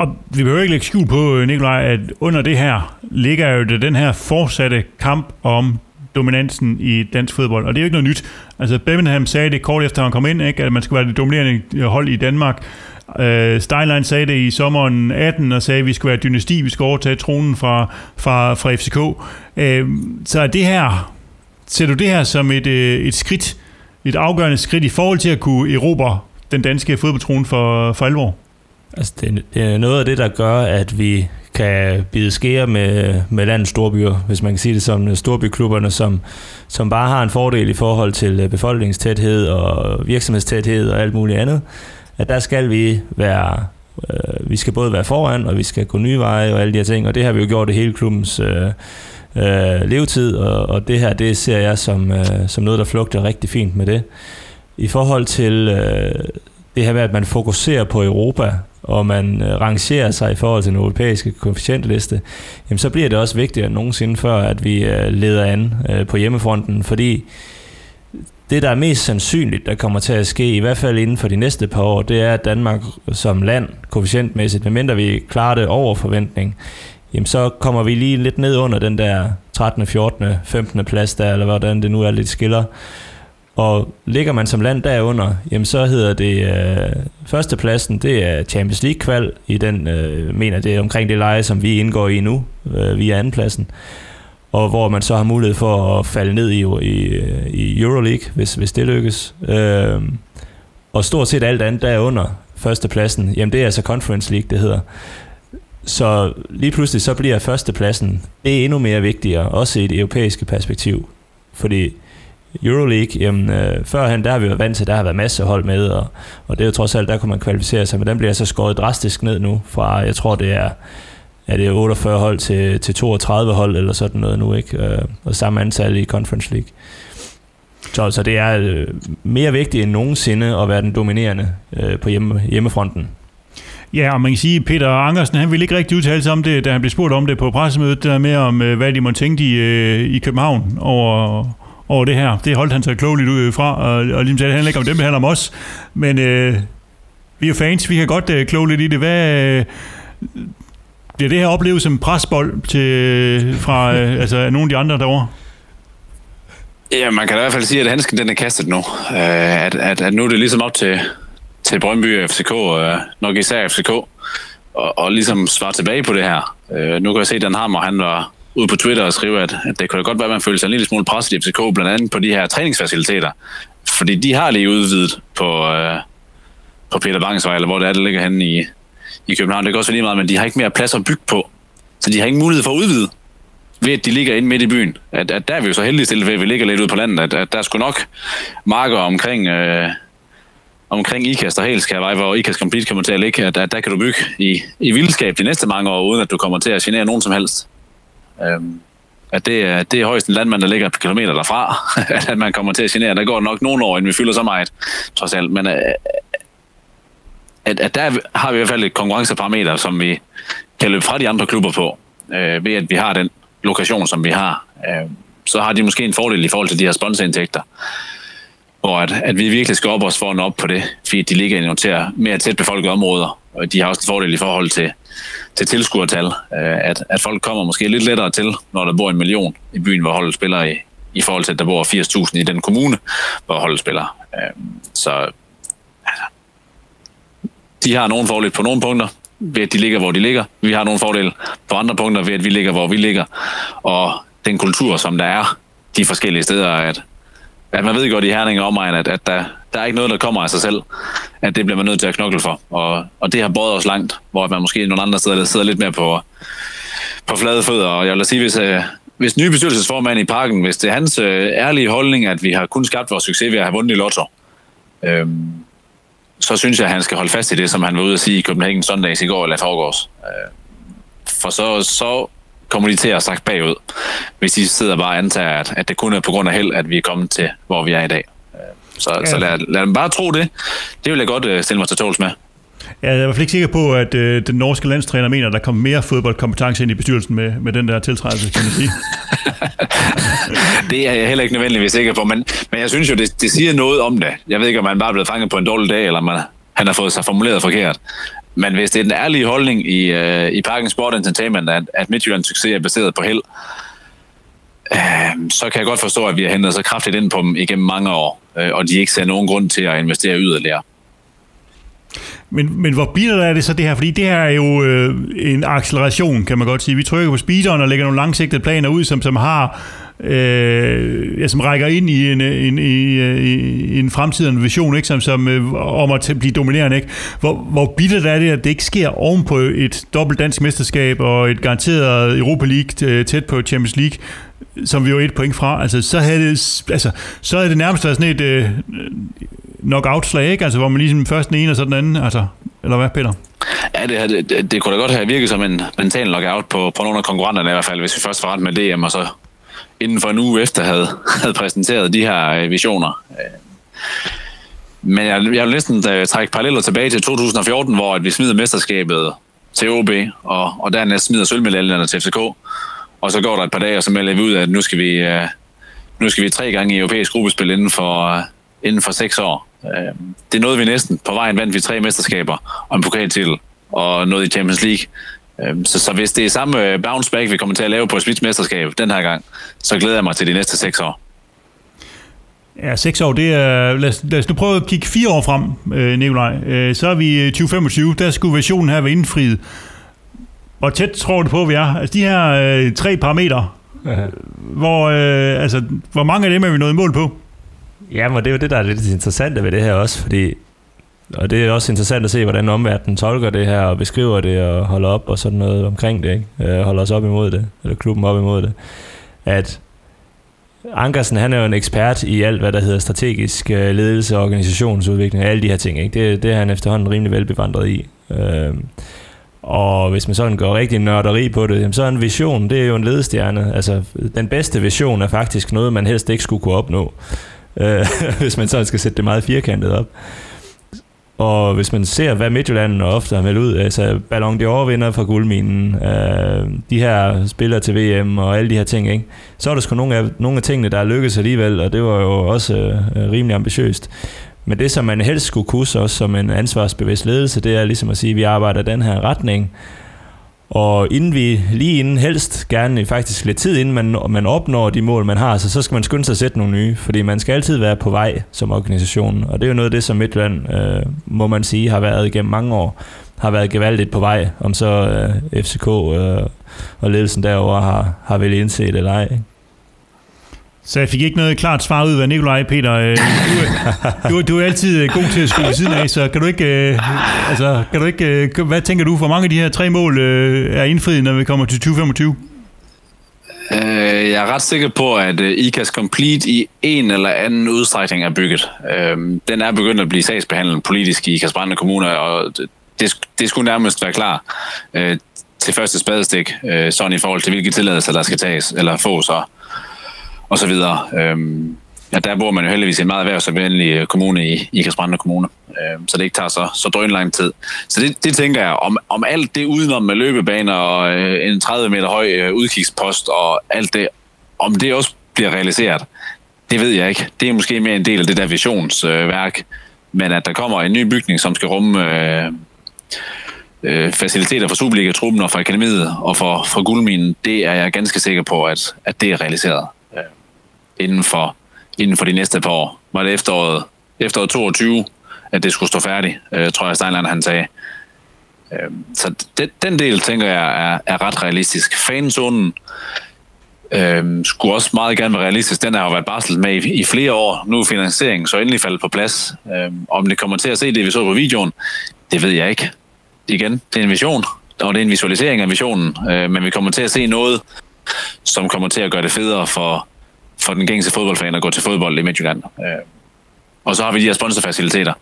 [SPEAKER 1] Og vi behøver ikke lægge skjul på, øh, Nikolaj, at under det her ligger jo det den her fortsatte kamp om dominansen i dansk fodbold. Og det er jo ikke noget nyt. Altså Birmingham sagde det kort efter han kom ind, ikke, at man skulle være det dominerende øh, hold i Danmark. Øh, Steinlein sagde det i sommeren 18 og sagde, at vi skulle være dynasti, vi skulle overtage tronen fra, fra, fra FCK. Øh, så er det her, ser du det her som et, øh, et skridt, et afgørende skridt i forhold til at kunne erobre den danske fodboldtrone for, for alvor?
[SPEAKER 2] Altså, det, det er noget af det, der gør, at vi kan bide skære med, med landets storbyer, hvis man kan sige det som øh, storbyklubberne, som, som bare har en fordel i forhold til øh, befolkningstæthed og virksomhedstæthed og alt muligt andet, at der skal vi være Øh, vi skal både være foran, og vi skal gå nye veje og alle de her ting, og det har vi jo gjort i hele klubbens øh, øh, levetid, og, og det her, det ser jeg som, øh, som noget, der flugter rigtig fint med det. I forhold til øh, det her med, at man fokuserer på Europa, og man øh, rangerer sig i forhold til den europæiske koefficientliste, jamen så bliver det også vigtigere end nogensinde før, at vi øh, leder an øh, på hjemmefronten, fordi det, der er mest sandsynligt, der kommer til at ske, i hvert fald inden for de næste par år, det er, at Danmark som land, koefficientmæssigt, medmindre vi klarer det over forventning, jamen så kommer vi lige lidt ned under den der 13., 14., 15. plads der, eller hvordan det nu er lidt skiller. Og ligger man som land derunder, jamen så hedder det øh, førstepladsen, det er Champions League kval i den, øh, mener det er omkring det leje, som vi indgår i nu, øh, via andenpladsen. Og hvor man så har mulighed for at falde ned i, i, øh, i Euroleague, hvis, hvis det lykkes. Øh, og stort set alt andet derunder førstepladsen, jamen det er altså Conference League, det hedder. Så lige pludselig så bliver førstepladsen, det er endnu mere vigtigere, også i et europæiske perspektiv. Fordi Euroleague, jamen øh, førhen, der har vi været vant til, der har været masser af hold med, og, og det er jo trods alt, der kunne man kvalificere sig, men den bliver så skåret drastisk ned nu, fra, jeg tror det er, er det 48 hold til, til 32 hold, eller sådan noget nu, ikke? Øh, og samme antal i Conference League. Så, så det er øh, mere vigtigt end nogensinde at være den dominerende øh, på hjemme, hjemmefronten.
[SPEAKER 1] Ja, og man kan sige, at Peter Angersen, han ville ikke rigtig udtale sig om det, da han blev spurgt om det på pressemødet, der med om, øh, hvad de må tænke de, øh, i København over, over det her. Det holdt han sig klogeligt ud fra, og, og ligesom sagde, det handler ikke om dem, det handler om os. Men øh, vi er fans, vi kan godt øh, kloge lidt i det. Hvad, øh, bliver det her oplevet som presbold til, øh, fra øh, altså, nogle af de andre derovre?
[SPEAKER 3] Ja, man kan i hvert fald sige, at handsken den er kastet nu. Øh, at, at, at nu er det ligesom op til, til Brøndby og FCK, øh, nok især FCK, og, og ligesom svare tilbage på det her. Øh, nu kan jeg se, at Dan Hammer, han var ud på Twitter og skrive, at, at det kunne da godt være, at man føler sig en lille smule presset i FCK, blandt andet på de her træningsfaciliteter. Fordi de har lige udvidet på, øh, på Peter Bangsvej, eller hvor det er, det ligger henne i, i København. Det går også lige meget, men de har ikke mere plads at bygge på. Så de har ikke mulighed for at udvide ved at de ligger inde midt i byen. At, at der er vi jo så heldige stille ved, at vi ligger lidt ude på landet, at, at der skulle nok marker omkring, øh, omkring IKAST og Helskærvej, hvor IKAST Complete kommer til at ligge, at, at der kan du bygge i, i vildskab de næste mange år, uden at du kommer til at genere nogen som helst. Øhm, at det, er, det er højst en landmand, der ligger et par kilometer derfra, <laughs> at man kommer til at genere. Der går nok nogle år, inden vi fylder så meget, trods alt. Men øh, at, at der har vi i hvert fald et konkurrenceparameter, som vi kan løbe fra de andre klubber på, øh, ved at vi har den lokation, som vi har. Øh, så har de måske en fordel i forhold til de her sponsorindtægter, Og at, at vi virkelig skal op os for op på det, fordi de ligger i nogle mere tæt befolkede områder, og de har også en fordel i forhold til, til tilskuertal, øh, at, at folk kommer måske lidt lettere til, når der bor en million i byen, hvor holdet spiller i, i forhold til, at der bor 80.000 i den kommune, hvor holdet spiller. Øh, så altså, de har nogle fordele på nogle punkter, ved at de ligger, hvor de ligger. Vi har nogle fordele på andre punkter, ved at vi ligger, hvor vi ligger. Og den kultur, som der er de forskellige steder, at, at man ved godt i Herning og omegn, at, at der, der er ikke noget, der kommer af sig selv. At det bliver man nødt til at knokle for. Og, og det har båret os langt, hvor man måske nogle andre steder sidder lidt mere på, på flade fødder. Og jeg vil sige, hvis, øh, hvis nye bestyrelsesformand i parken, hvis det er hans øh, ærlige holdning, at vi har kun skabt vores succes ved at have vundet i lotto, øh, så synes jeg, at han skal holde fast i det, som han var ude at sige i Copenhagen Sundays i går eller forgårs. Øh, for så, så kommer de til at sagt bagud, hvis de sidder bare og antager, at, at det kun er på grund af held, at vi er kommet til, hvor vi er i dag. Øh, så, ja. så lad, lad dem bare tro det. Det vil jeg godt uh, stille mig til tåls med.
[SPEAKER 1] Jeg er i hvert fald ikke sikker på, at øh, den norske landstræner mener, at der kommer mere fodboldkompetence ind i bestyrelsen med, med den der tiltrædelse, kan man sige. <laughs>
[SPEAKER 3] det er jeg heller ikke nødvendigvis sikker på, men, men jeg synes jo, det, det siger noget om det. Jeg ved ikke, om man bare er blevet fanget på en dårlig dag, eller man, han har fået sig formuleret forkert. Men hvis det er den ærlige holdning i, øh, i Parken Sport Entertainment, at, at Midtjyllands succes er baseret på held, øh, så kan jeg godt forstå, at vi har hentet så kraftigt ind på dem igennem mange år, øh, og de ikke ser nogen grund til at investere yderligere.
[SPEAKER 1] Men, men hvor bitter er det så det her? Fordi det her er jo øh, en acceleration, kan man godt sige. Vi trykker på speederen og lægger nogle langsigtede planer ud, som, som har øh, ja, som rækker ind i en, en, i, i en fremtid en vision, ikke? Som, som øh, om at blive dominerende. Ikke? Hvor, hvor bittert er det, at det ikke sker oven på et dobbelt dansk mesterskab og et garanteret Europa League tæt på Champions League, som vi jo et point fra. Altså, så havde det, altså, så havde det nærmest været sådan et øh, knockout-slag, ikke? Altså, hvor man ligesom først den ene og så den anden, altså, eller hvad, Peter?
[SPEAKER 3] Ja, det, det, det, kunne da godt have virket som en mental knockout på, på nogle af konkurrenterne i hvert fald, hvis vi først var ret med DM, og så inden for en uge efter havde, havde præsenteret de her øh, visioner. Øh, men jeg, jeg vil næsten øh, trække paralleller tilbage til 2014, hvor at vi smider mesterskabet til OB, og, og dernæst smider sølvmedaljerne til FCK. Og så går der et par dage, og så melder vi ud, at nu skal vi, nu skal vi tre gange i europæisk gruppespil inden for, inden for seks år. Det nåede vi næsten. På vejen vandt vi tre mesterskaber og en pokaltitel, og noget i Champions League. Uh, så, så hvis det er samme bounce back, vi kommer til at lave på et mesterskab den her gang, så glæder jeg mig til de næste seks år.
[SPEAKER 1] Ja, seks år, det er... Lad os, lad os nu prøve at kigge fire år frem, øh, Nikolaj. Øh, så er vi 2025, der skulle versionen her være indfriet. Hvor tæt tror du på, vi er? Altså de her øh, tre parametre, <laughs> hvor, øh, altså, hvor mange af dem er vi nået mål på?
[SPEAKER 2] Ja, men det er jo det, der er lidt interessant ved det her også, fordi og det er også interessant at se, hvordan omverdenen tolker det her, og beskriver det, og holder op og sådan noget omkring det, ikke? Øh, holder os op imod det, eller klubben op imod det. At Ankersen han er jo en ekspert i alt, hvad der hedder strategisk øh, ledelse og organisationsudvikling, og alle de her ting. Ikke? Det, det er han efterhånden rimelig velbevandret i. Øh, og hvis man sådan går rigtig nørderi på det, så er en vision, det er jo en ledestjerne. Altså, den bedste vision er faktisk noget, man helst ikke skulle kunne opnå, øh, <laughs> hvis man sådan skal sætte det meget firkantet op. Og hvis man ser, hvad Midtjylland ofte har meldt ud, altså Ballon d'Or vinder fra guldminen, øh, de her spillere til VM og alle de her ting, ikke? så er der sgu nogle af, nogle af tingene, der er lykkedes alligevel, og det var jo også øh, rimelig ambitiøst. Men det, som man helst skulle kunne også som en ansvarsbevidst ledelse, det er ligesom at sige, at vi arbejder den her retning, og inden vi, lige inden helst, gerne faktisk lidt tid inden man, man opnår de mål, man har, så, så skal man skynde sig at sætte nogle nye, fordi man skal altid være på vej som organisation, og det er jo noget af det, som Midtland, øh, må man sige, har været igennem mange år, har været gevaldigt på vej, om så øh, FCK øh, og ledelsen derover har, har vel indset eller ej. Ikke?
[SPEAKER 1] Så jeg fik ikke noget klart svar ud af Nikolaj, Peter. Øh, du, du, du er altid øh, god til at skyde ved siden af, så kan du ikke... Øh, altså, kan du ikke øh, hvad tænker du, hvor mange af de her tre mål øh, er indfriet, når vi kommer til 2025?
[SPEAKER 3] Jeg er ret sikker på, at ICAS Complete i en eller anden udstrækning er bygget. Øhm, den er begyndt at blive sagsbehandlet politisk i ICAS Brande Kommune, og det, det skulle nærmest være klar til første spadestik, sådan i forhold til, hvilke tilladelser der skal tages eller fås. så og så videre. Øhm, ja, der bor man jo heldigvis i en meget erhvervsvenlig øh, kommune i, i Kasbrande Kommune, øhm, så det ikke tager så, så drøn lang tid. Så det, det tænker jeg, om, om alt det udenom med løbebaner og øh, en 30 meter høj øh, udkigspost og alt det, om det også bliver realiseret, det ved jeg ikke. Det er måske mere en del af det der visionsværk, øh, men at der kommer en ny bygning, som skal rumme... Øh, øh, faciliteter for Superliga-truppen og for akademiet og for, for guldminen, det er jeg ganske sikker på, at, at det er realiseret inden for, inden for de næste par år. Var det efteråret, efteråret 22, at det skulle stå færdigt, øh, tror jeg Steinland han sagde. Øh, så den, den del, tænker jeg, er, er ret realistisk. Fanzonen øh, skulle også meget gerne være realistisk. Den har jo været barslet med i, i flere år. Nu er finansieringen så endelig faldet på plads. Øh, om det kommer til at se det, vi så på videoen, det ved jeg ikke. Igen, det er en vision, og det er en visualisering af visionen, øh, men vi kommer til at se noget, som kommer til at gøre det federe for, for den gængse fodboldfan at gå til fodbold i Midtjylland. Øh, og så har vi de her sponsorfaciliteter.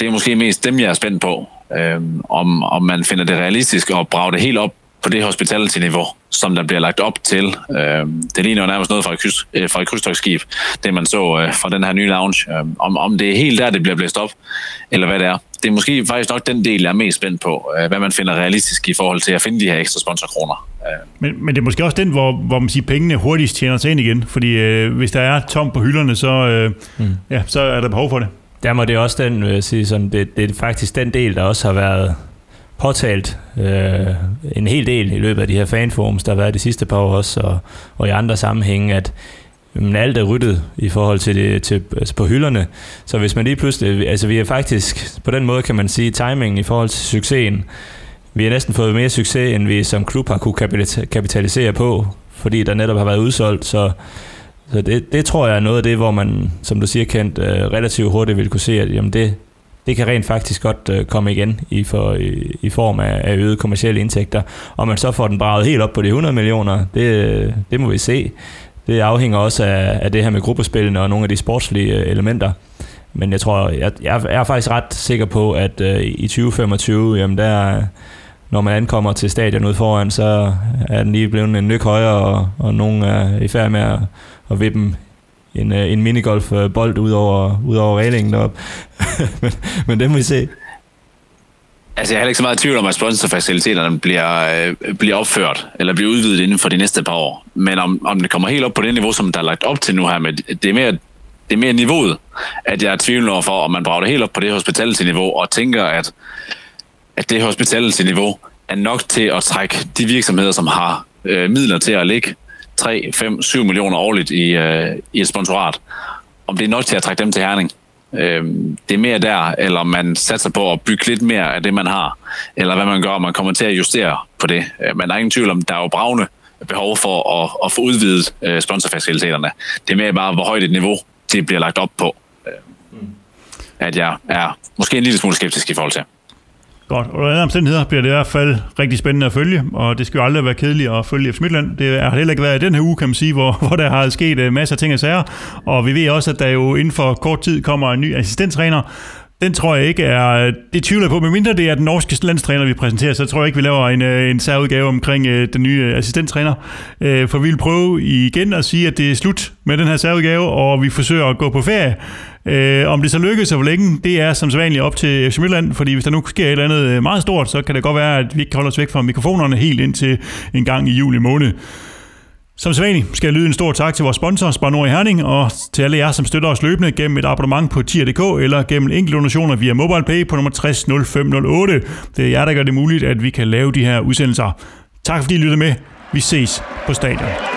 [SPEAKER 3] Det er måske mest dem, jeg er spændt på, øh, om, om man finder det realistisk at brage det helt op på det hospitality-niveau, som der bliver lagt op til. Øh, det ligner jo nærmest noget fra et, kryds, øh, fra et krydstogsskib, det man så øh, fra den her nye lounge. Øh, om, om det er helt der, det bliver blæst op, eller hvad det er. Det er måske faktisk nok den del, jeg er mest spændt på, øh, hvad man finder realistisk i forhold til at finde de her ekstra sponsorkroner.
[SPEAKER 1] Øh. Men, men det er måske også den, hvor, hvor man siger, pengene hurtigst tjener sig ind igen, fordi øh, hvis der er tom på hylderne, så, øh, mm. ja, så er der behov for det.
[SPEAKER 2] Der må det også den, vil jeg sige, sådan, det, det er faktisk den del, der også har været påtalt øh, en hel del i løbet af de her fanforums, der har været de sidste par år også, og, og i andre sammenhænge, at men alt er ryddet i forhold til, det, til altså på hylderne. Så hvis man lige pludselig, altså vi er faktisk, på den måde kan man sige, timingen i forhold til succesen, vi har næsten fået mere succes, end vi som klub har kunne kapitalisere på, fordi der netop har været udsolgt, så, så det, det tror jeg er noget af det, hvor man, som du siger, Kent, øh, relativt hurtigt vil kunne se, at jamen det, det kan rent faktisk godt øh, komme igen i, for, i, i form af, af øget kommersielle indtægter. Og man så får den braget helt op på de 100 millioner, det, det må vi se. Det afhænger også af, af det her med gruppespillene og nogle af de sportslige øh, elementer. men jeg tror, jeg, jeg er faktisk ret sikker på, at øh, i 2025, jamen der, når man ankommer til stadion ude foran, så er den lige blevet en nyk højere, og, og nogen er i færd med at, at vippe en, øh, en minigolfbold øh, ud over, ud over reglingen deroppe. <laughs> men, men det må vi se.
[SPEAKER 3] Altså, jeg er heller ikke så meget i tvivl om, at sponsorfaciliteterne bliver, øh, bliver opført, eller bliver udvidet inden for de næste par år. Men om, om det kommer helt op på det niveau, som der er lagt op til nu her, med, det er mere, det er mere niveauet, at jeg er tvivl over for, om man brager det helt op på det hospitality-niveau, og tænker, at, at det hospitality-niveau er nok til at trække de virksomheder, som har øh, midler til at ligge 3, 5, 7 millioner årligt i, øh, i et sponsorat, om det er nok til at trække dem til Herning. Øh, det er mere der, eller man satser på at bygge lidt mere af det, man har, eller hvad man gør, man kommer til at justere på det. Øh, men der er ingen tvivl om, der er jo bravne behov for at, at få udvidet øh, sponsorfaciliteterne. Det er mere bare, hvor højt et niveau det bliver lagt op på, øh, at jeg er måske en lille smule skeptisk i forhold til.
[SPEAKER 1] Godt. Og under omstændigheder bliver det i hvert fald rigtig spændende at følge, og det skal jo aldrig være kedeligt at følge FC Midtland. Det har heller ikke været i den her uge, kan man sige, hvor, <laughs> hvor der har sket øh, masser af ting og sager, og vi ved også, at der jo inden for kort tid kommer en ny assistenttræner, den tror jeg ikke er... Det tvivler jeg på, medmindre det er den norske landstræner, vi præsenterer, så tror jeg ikke, vi laver en, øh, en særudgave omkring øh, den nye assistenttræner. Øh, for vi vil prøve igen at sige, at det er slut med den her særudgave, og vi forsøger at gå på ferie. Øh, om det så lykkes og hvor længe, det er som sædvanligt op til FC Midtland, fordi hvis der nu sker et eller andet øh, meget stort, så kan det godt være, at vi ikke kan holde os væk fra mikrofonerne helt indtil en gang i juli måned. Som sædvanligt skal jeg lyde en stor tak til vores sponsor, Spar Nord i Herning, og til alle jer, som støtter os løbende gennem et abonnement på tier.dk eller gennem enkelte donationer via MobilePay på nummer 600508. Det er jer, der gør det muligt, at vi kan lave de her udsendelser. Tak fordi I lyttede med. Vi ses på stadion.